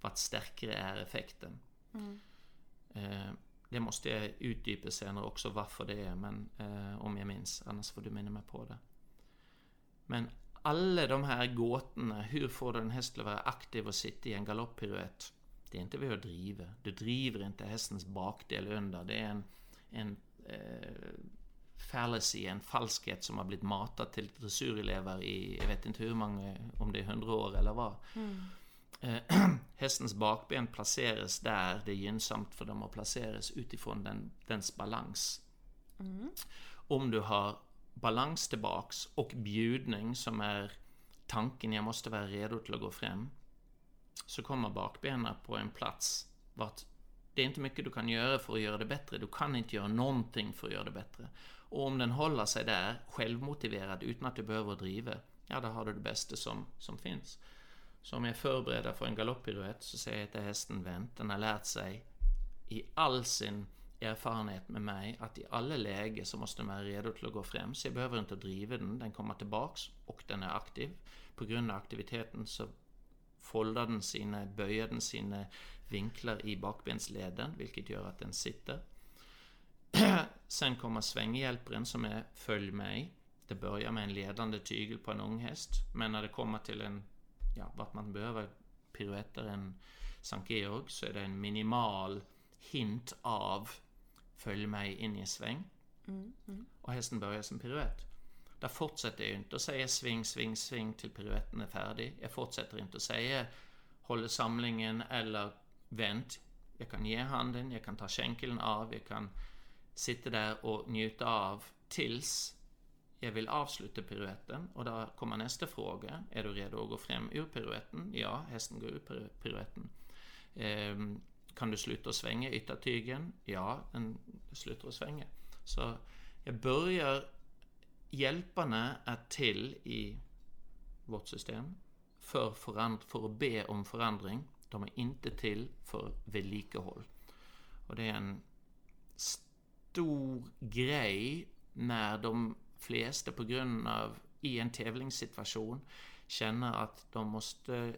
S7: vad starkare är effekten. Eh, det måste jag utdypa senare också varför det är, men eh, om jag minns, annars får du minna mig på det. Men alla de här gåtorna, hur får du en häst att vara aktiv och sitta i en galopppiruett? Det är inte vid att driva. Du driver inte hästens bakdel under. Det är en, en eh, fallacy, en falskhet som har blivit matad till dressyrelever i, jag vet inte hur många, om det är hundra år eller vad. Mm. (clears throat) hästens bakben placeras där det är gynnsamt för dem att placeras utifrån den, dens balans. Om du har balans tillbaks och bjudning som är tanken jag måste vara redo till att gå fram så kommer bakbenen på en plats vart det är inte mycket du kan göra för att göra det bättre. Du kan inte göra någonting för att göra det bättre. Och om den håller sig där, självmotiverad, utan att du behöver driva, ja, då har du det bästa som, som finns. Så om jag förbereder för en galopppiruett så säger jag till hästen vänt. Den har lärt sig i all sin erfarenhet med mig att i alla lägen så måste den vara redo till att gå fram. Så jag behöver inte driva den, den kommer tillbaks och den är aktiv. På grund av aktiviteten så foldar den sina, böjer den sina vinklar i bakbensleden, vilket gör att den sitter. (clears throat) Sen kommer svänghjälparen som är följ mig. Det börjar med en ledande tygel på en ung häst, men när det kommer till en, ja, vart man behöver piruetter, en Sankt Georg, så är det en minimal hint av följ mig in i sväng. Och hästen börjar sin piruett. Där fortsätter jag inte att säga sving, sving, sving till piruetten är färdig. Jag fortsätter inte att säga håller samlingen eller vänt. Jag kan ge handen, jag kan ta skänkeln av, jag kan sitta där och njuta av tills jag vill avsluta piruetten och då kommer nästa fråga. Är du redo att gå fram ur piruetten? Ja, hästen går ur piruetten. Ehm, kan du sluta svänga yttertygen? Ja, den slutar att svänga. Så jag börjar hjälparna är till i vårt system för, förand- för att be om förändring. De är inte till för vedlikehåll. Och det är en stor grej när de flesta på grund av i en tävlingssituation känner att de måste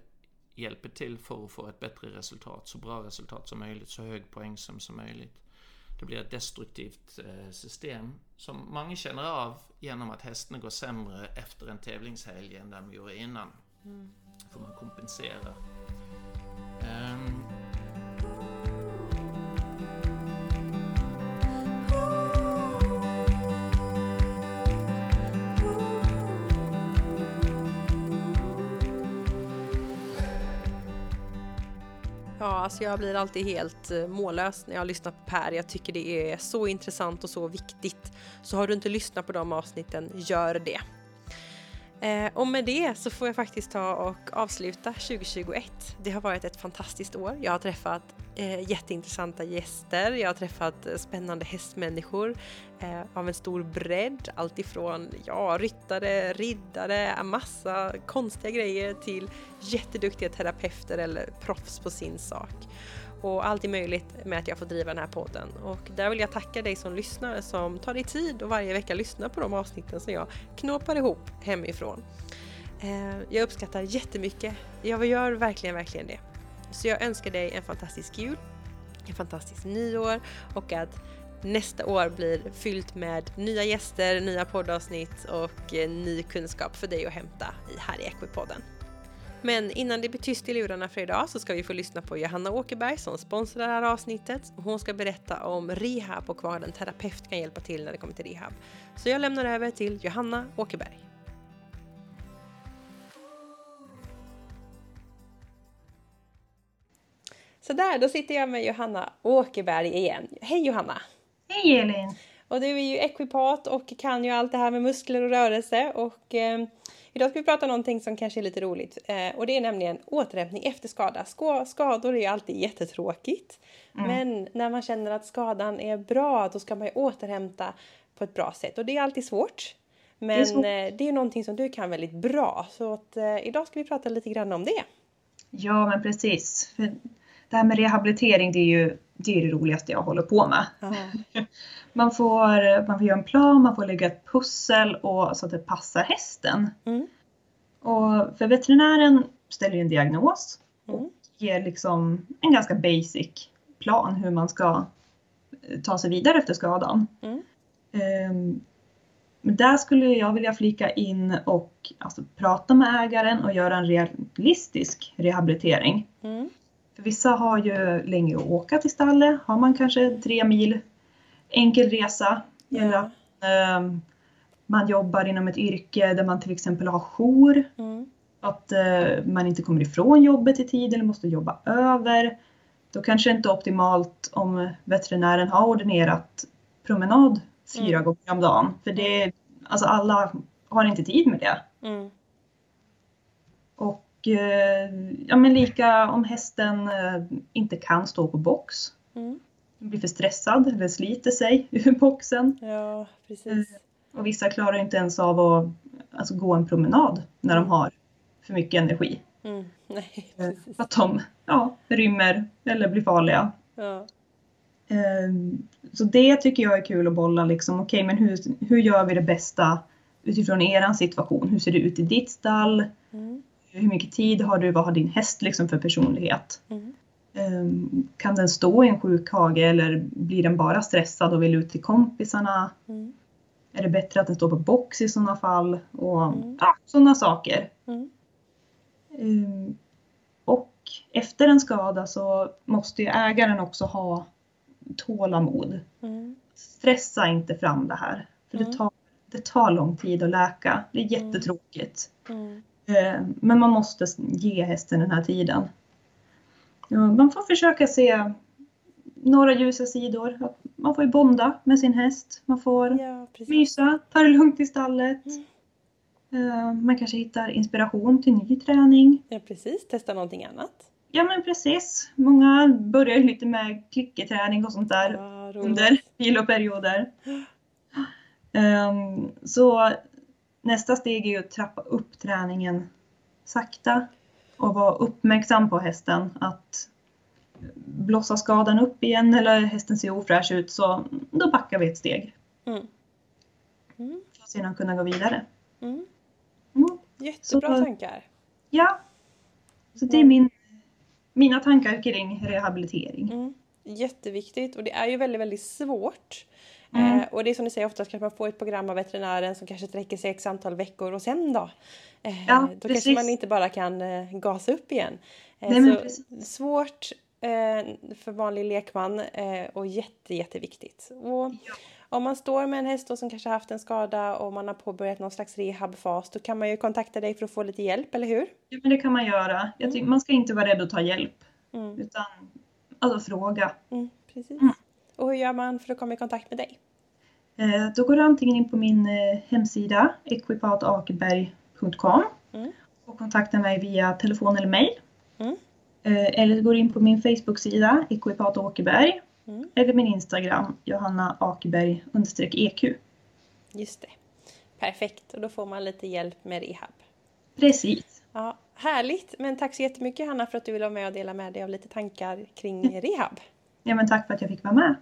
S7: hjälpa till för att få ett bättre resultat, så bra resultat som möjligt, så hög poäng som, som möjligt. Det blir ett destruktivt eh, system som många känner av genom att hästarna går sämre efter en tävlingshelg än de gjorde innan. Mm. får man kompensera. Um,
S1: Ja, alltså jag blir alltid helt eh, mållös när jag lyssnar på Per. Jag tycker det är så intressant och så viktigt. Så har du inte lyssnat på de avsnitten, gör det. Eh, och med det så får jag faktiskt ta och avsluta 2021. Det har varit ett fantastiskt år. Jag har träffat eh, jätteintressanta gäster. Jag har träffat eh, spännande hästmänniskor eh, av en stor bredd. Alltifrån ja, ryttare, riddare, massa konstiga grejer till jätteduktiga terapeuter eller proffs på sin sak och allt är möjligt med att jag får driva den här podden. Och där vill jag tacka dig som lyssnar som tar dig tid och varje vecka lyssnar på de avsnitten som jag knåpar ihop hemifrån. Eh, jag uppskattar jättemycket. Jag gör verkligen, verkligen det. Så jag önskar dig en fantastisk jul, en fantastisk nyår och att nästa år blir fyllt med nya gäster, nya poddavsnitt och eh, ny kunskap för dig att hämta här i Equipodden. Men innan det blir tyst i lurarna för idag så ska vi få lyssna på Johanna Åkerberg som sponsrar det här avsnittet. Hon ska berätta om rehab och vad en terapeut kan hjälpa till när det kommer till rehab. Så jag lämnar över till Johanna Åkerberg. Så där, då sitter jag med Johanna Åkerberg igen. Hej Johanna!
S8: Hej Elin!
S1: Och du är ju ekvipat och kan ju allt det här med muskler och rörelse och eh, Idag ska vi prata om någonting som kanske är lite roligt eh, och det är nämligen återhämtning efter skada. Skador är alltid jättetråkigt. Mm. Men när man känner att skadan är bra då ska man ju återhämta på ett bra sätt och det är alltid svårt. Men det är, svårt. Eh, det är någonting som du kan väldigt bra så att, eh, idag ska vi prata lite grann om det.
S8: Ja men precis. För det här med rehabilitering det är ju det, är det roligaste jag håller på med. (laughs) man, får, man får göra en plan, man får lägga ett pussel och, så att det passar hästen. Mm. Och för veterinären ställer en diagnos och mm. ger liksom en ganska basic plan hur man ska eh, ta sig vidare efter skadan. Mm. Um, men där skulle jag vilja flika in och alltså, prata med ägaren och göra en realistisk rehabilitering. Mm. För vissa har ju längre att åka till stallet. Har man kanske tre mil enkel resa. Yeah. Eller um, man jobbar inom ett yrke där man till exempel har jour. Mm. Att uh, man inte kommer ifrån jobbet i tid eller måste jobba över. Då kanske det inte är optimalt om veterinären har ordinerat promenad fyra mm. gånger om dagen. För det, alltså alla har inte tid med det. Mm. Och uh, ja, men lika om hästen uh, inte kan stå på box. Mm blir för stressad eller sliter sig (laughs) ur boxen.
S1: Ja, precis. Eh,
S8: och vissa klarar inte ens av att alltså, gå en promenad när de har för mycket energi. Mm. (laughs)
S1: Nej,
S8: eh, att de ja, rymmer eller blir farliga.
S1: Ja.
S8: Ehm, så det tycker jag är kul att bolla liksom. Okej, okay, men hur, hur gör vi det bästa utifrån er situation? Hur ser det ut i ditt stall? Mm. Hur mycket tid har du? Vad har din häst liksom för personlighet? Mm. Ehm, kan den stå i en sjukhage eller blir den bara stressad och vill ut till kompisarna? Mm. Är det bättre att den står på box i sådana fall? Och mm. ja, sådana saker. Mm. Um, och efter en skada så måste ju ägaren också ha tålamod. Mm. Stressa inte fram det här. För det, mm. tar, det tar lång tid att läka. Det är mm. jättetråkigt. Uh, men man måste ge hästen den här tiden. Man får försöka se några ljusa sidor. Man får ju bonda med sin häst. Man får ja, mysa, ta det lugnt i stallet. Mm. Uh, man kanske hittar inspiration till ny träning.
S1: Ja precis, testa någonting annat.
S8: Ja men precis. Många börjar ju lite med klicketräning och sånt där ja, under viloperioder. Um, (gasps) så nästa steg är ju att trappa upp träningen sakta och vara uppmärksam på hästen att blossar skadan upp igen eller hästen ser ofräsch ut så då backar vi ett steg. Mm. Mm. För att sedan kunna gå vidare.
S1: Mm. Mm. Jättebra så, tankar.
S8: Ja. Så det är min, mina tankar kring rehabilitering.
S1: Mm. Jätteviktigt och det är ju väldigt, väldigt svårt. Mm. Eh, och det är som ni säger, oftast kanske man får ett program av veterinären som kanske sträcker sig x antal veckor och sen då? Eh, ja, då precis. kanske man inte bara kan eh, gasa upp igen. Eh, Nej, svårt eh, för vanlig lekman eh, och jätte, jätteviktigt. Och ja. Om man står med en häst som kanske haft en skada och man har påbörjat någon slags rehabfas då kan man ju kontakta dig för att få lite hjälp, eller hur?
S8: Ja, men det kan man göra. Jag tycker, man ska inte vara rädd att ta hjälp. Mm. Utan alltså fråga.
S1: Mm, precis. Och hur gör man för att komma i kontakt med dig?
S8: Eh, då går du antingen in på min eh, hemsida equipatakerberg.com mm. och kontaktar mig via telefon eller mejl. Mm. Eh, eller går in på min Facebook-sida Equipat Åkerberg mm. eller min Instagram Johanna Akerberg EQ.
S1: Just det. Perfekt, och då får man lite hjälp med rehab.
S8: Precis.
S1: Ja, härligt, men tack så jättemycket Hanna för att du ville vara med och dela med dig av lite tankar kring rehab.
S8: Ja, men tack för att jag fick vara med.